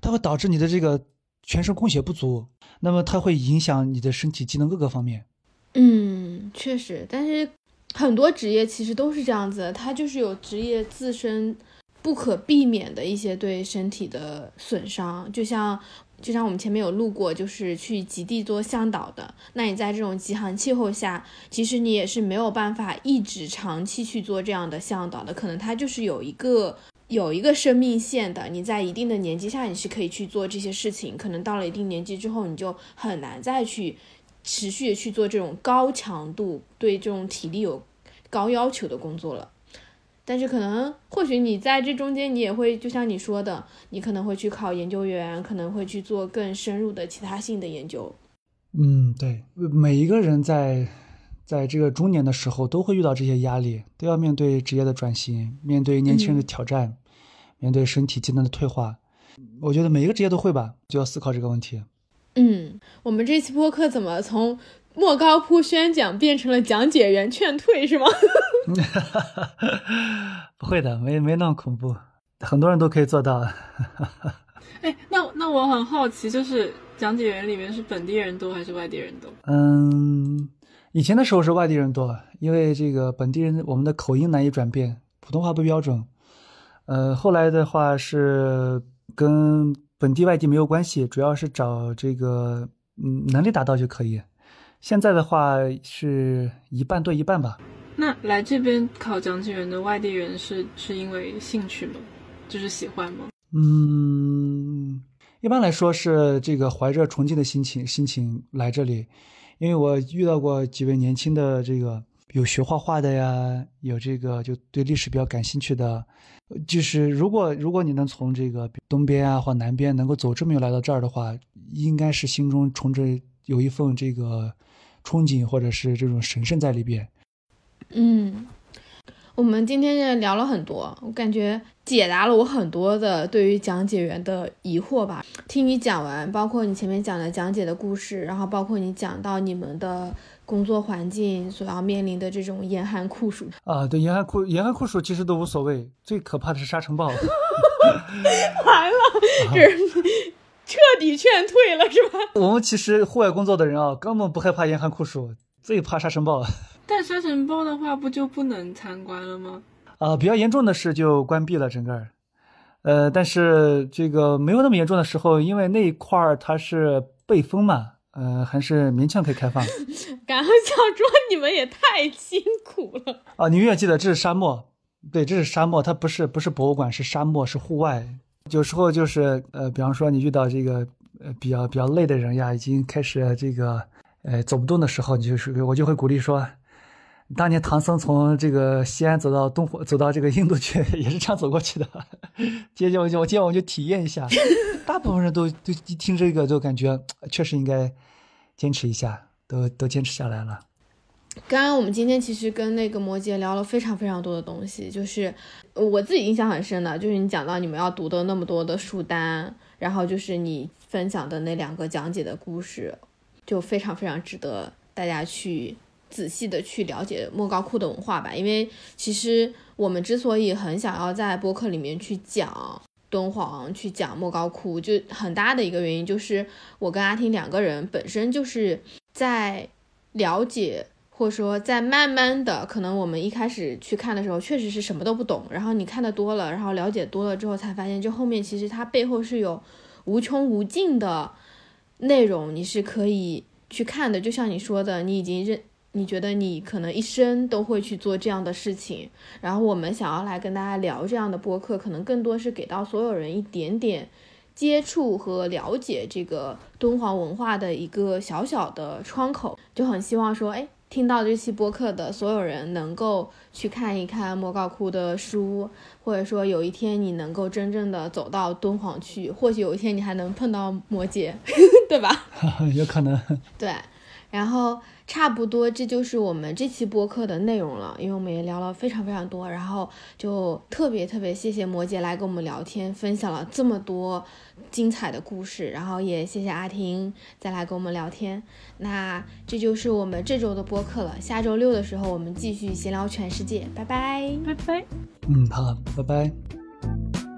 B: 它会导致你的这个全身供血不足，那么它会影响你的身体机能各个方面。
A: 嗯，确实，但是很多职业其实都是这样子，它就是有职业自身不可避免的一些对身体的损伤，就像。就像我们前面有录过，就是去极地做向导的。那你在这种极寒气候下，其实你也是没有办法一直长期去做这样的向导的。可能它就是有一个有一个生命线的。你在一定的年纪下，你是可以去做这些事情。可能到了一定年纪之后，你就很难再去持续的去做这种高强度、对这种体力有高要求的工作了。但是可能，或许你在这中间，你也会就像你说的，你可能会去考研究员，可能会去做更深入的其他性的研究。
B: 嗯，对，每一个人在在这个中年的时候都会遇到这些压力，都要面对职业的转型，面对年轻人的挑战，面对身体机能的退化。我觉得每一个职业都会吧，就要思考这个问题。
A: 嗯，我们这期播客怎么从？莫高窟宣讲变成了讲解员劝退是吗？
B: 不会的，没没那么恐怖，很多人都可以做到。
C: 哎，那那我很好奇，就是讲解员里面是本地人多还是外地人多？
B: 嗯，以前的时候是外地人多，因为这个本地人我们的口音难以转变，普通话不标准。呃，后来的话是跟本地外地没有关系，主要是找这个嗯能力达到就可以。现在的话是一半对一半吧。
C: 那来这边考讲解员的外地人是是因为兴趣吗？就是喜欢吗？
B: 嗯，一般来说是这个怀着崇敬的心情心情来这里，因为我遇到过几位年轻的这个有学画画的呀，有这个就对历史比较感兴趣的，就是如果如果你能从这个东边啊或南边能够走这么远来到这儿的话，应该是心中冲着有一份这个。憧憬或者是这种神圣在里边。
A: 嗯，我们今天聊了很多，我感觉解答了我很多的对于讲解员的疑惑吧。听你讲完，包括你前面讲的讲解的故事，然后包括你讲到你们的工作环境所要面临的这种严寒酷暑
B: 啊，对，严寒酷严寒酷暑其实都无所谓，最可怕的是沙尘暴。
A: 完了，这。彻底劝退了是吧？
B: 我们其实户外工作的人啊，根本不害怕严寒酷暑，最怕沙尘暴。
C: 但沙尘暴的话，不就不能参观了吗？
B: 啊，比较严重的是就关闭了整个。呃，但是这个没有那么严重的时候，因为那一块儿它是背风嘛，呃，还是勉强可以开放。
A: 感恩小说你们也太辛苦了啊！
B: 你永远记得这是沙漠，对，这是沙漠，它不是不是博物馆，是沙漠，是户外。有时候就是呃，比方说你遇到这个呃比较比较累的人呀，已经开始这个呃走不动的时候，你就是我就会鼓励说，当年唐僧从这个西安走到东走到这个印度去，也是这样走过去的。今天我就我今天我就体验一下，大部分人都都一听这个就感觉确实应该坚持一下，都都坚持下来了。
A: 刚刚我们今天其实跟那个摩羯聊了非常非常多的东西，就是我自己印象很深的，就是你讲到你们要读的那么多的书单，然后就是你分享的那两个讲解的故事，就非常非常值得大家去仔细的去了解莫高窟的文化吧。因为其实我们之所以很想要在播客里面去讲敦煌，去讲莫高窟，就很大的一个原因就是我跟阿婷两个人本身就是在了解。或者说，在慢慢的，可能我们一开始去看的时候，确实是什么都不懂。然后你看的多了，然后了解多了之后，才发现，就后面其实它背后是有无穷无尽的内容你是可以去看的。就像你说的，你已经认，你觉得你可能一生都会去做这样的事情。然后我们想要来跟大家聊这样的播客，可能更多是给到所有人一点点接触和了解这个敦煌文化的一个小小的窗口。就很希望说，哎。听到这期播客的所有人，能够去看一看莫高窟的书，或者说有一天你能够真正的走到敦煌去，或许有一天你还能碰到摩羯，对吧？
B: 有可能。
A: 对，然后。差不多，这就是我们这期播客的内容了，因为我们也聊了非常非常多，然后就特别特别谢谢摩羯来跟我们聊天，分享了这么多精彩的故事，然后也谢谢阿婷再来跟我们聊天。那这就是我们这周的播客了，下周六的时候我们继续闲聊全世界，拜拜
C: 拜拜。
B: 嗯，好，拜拜。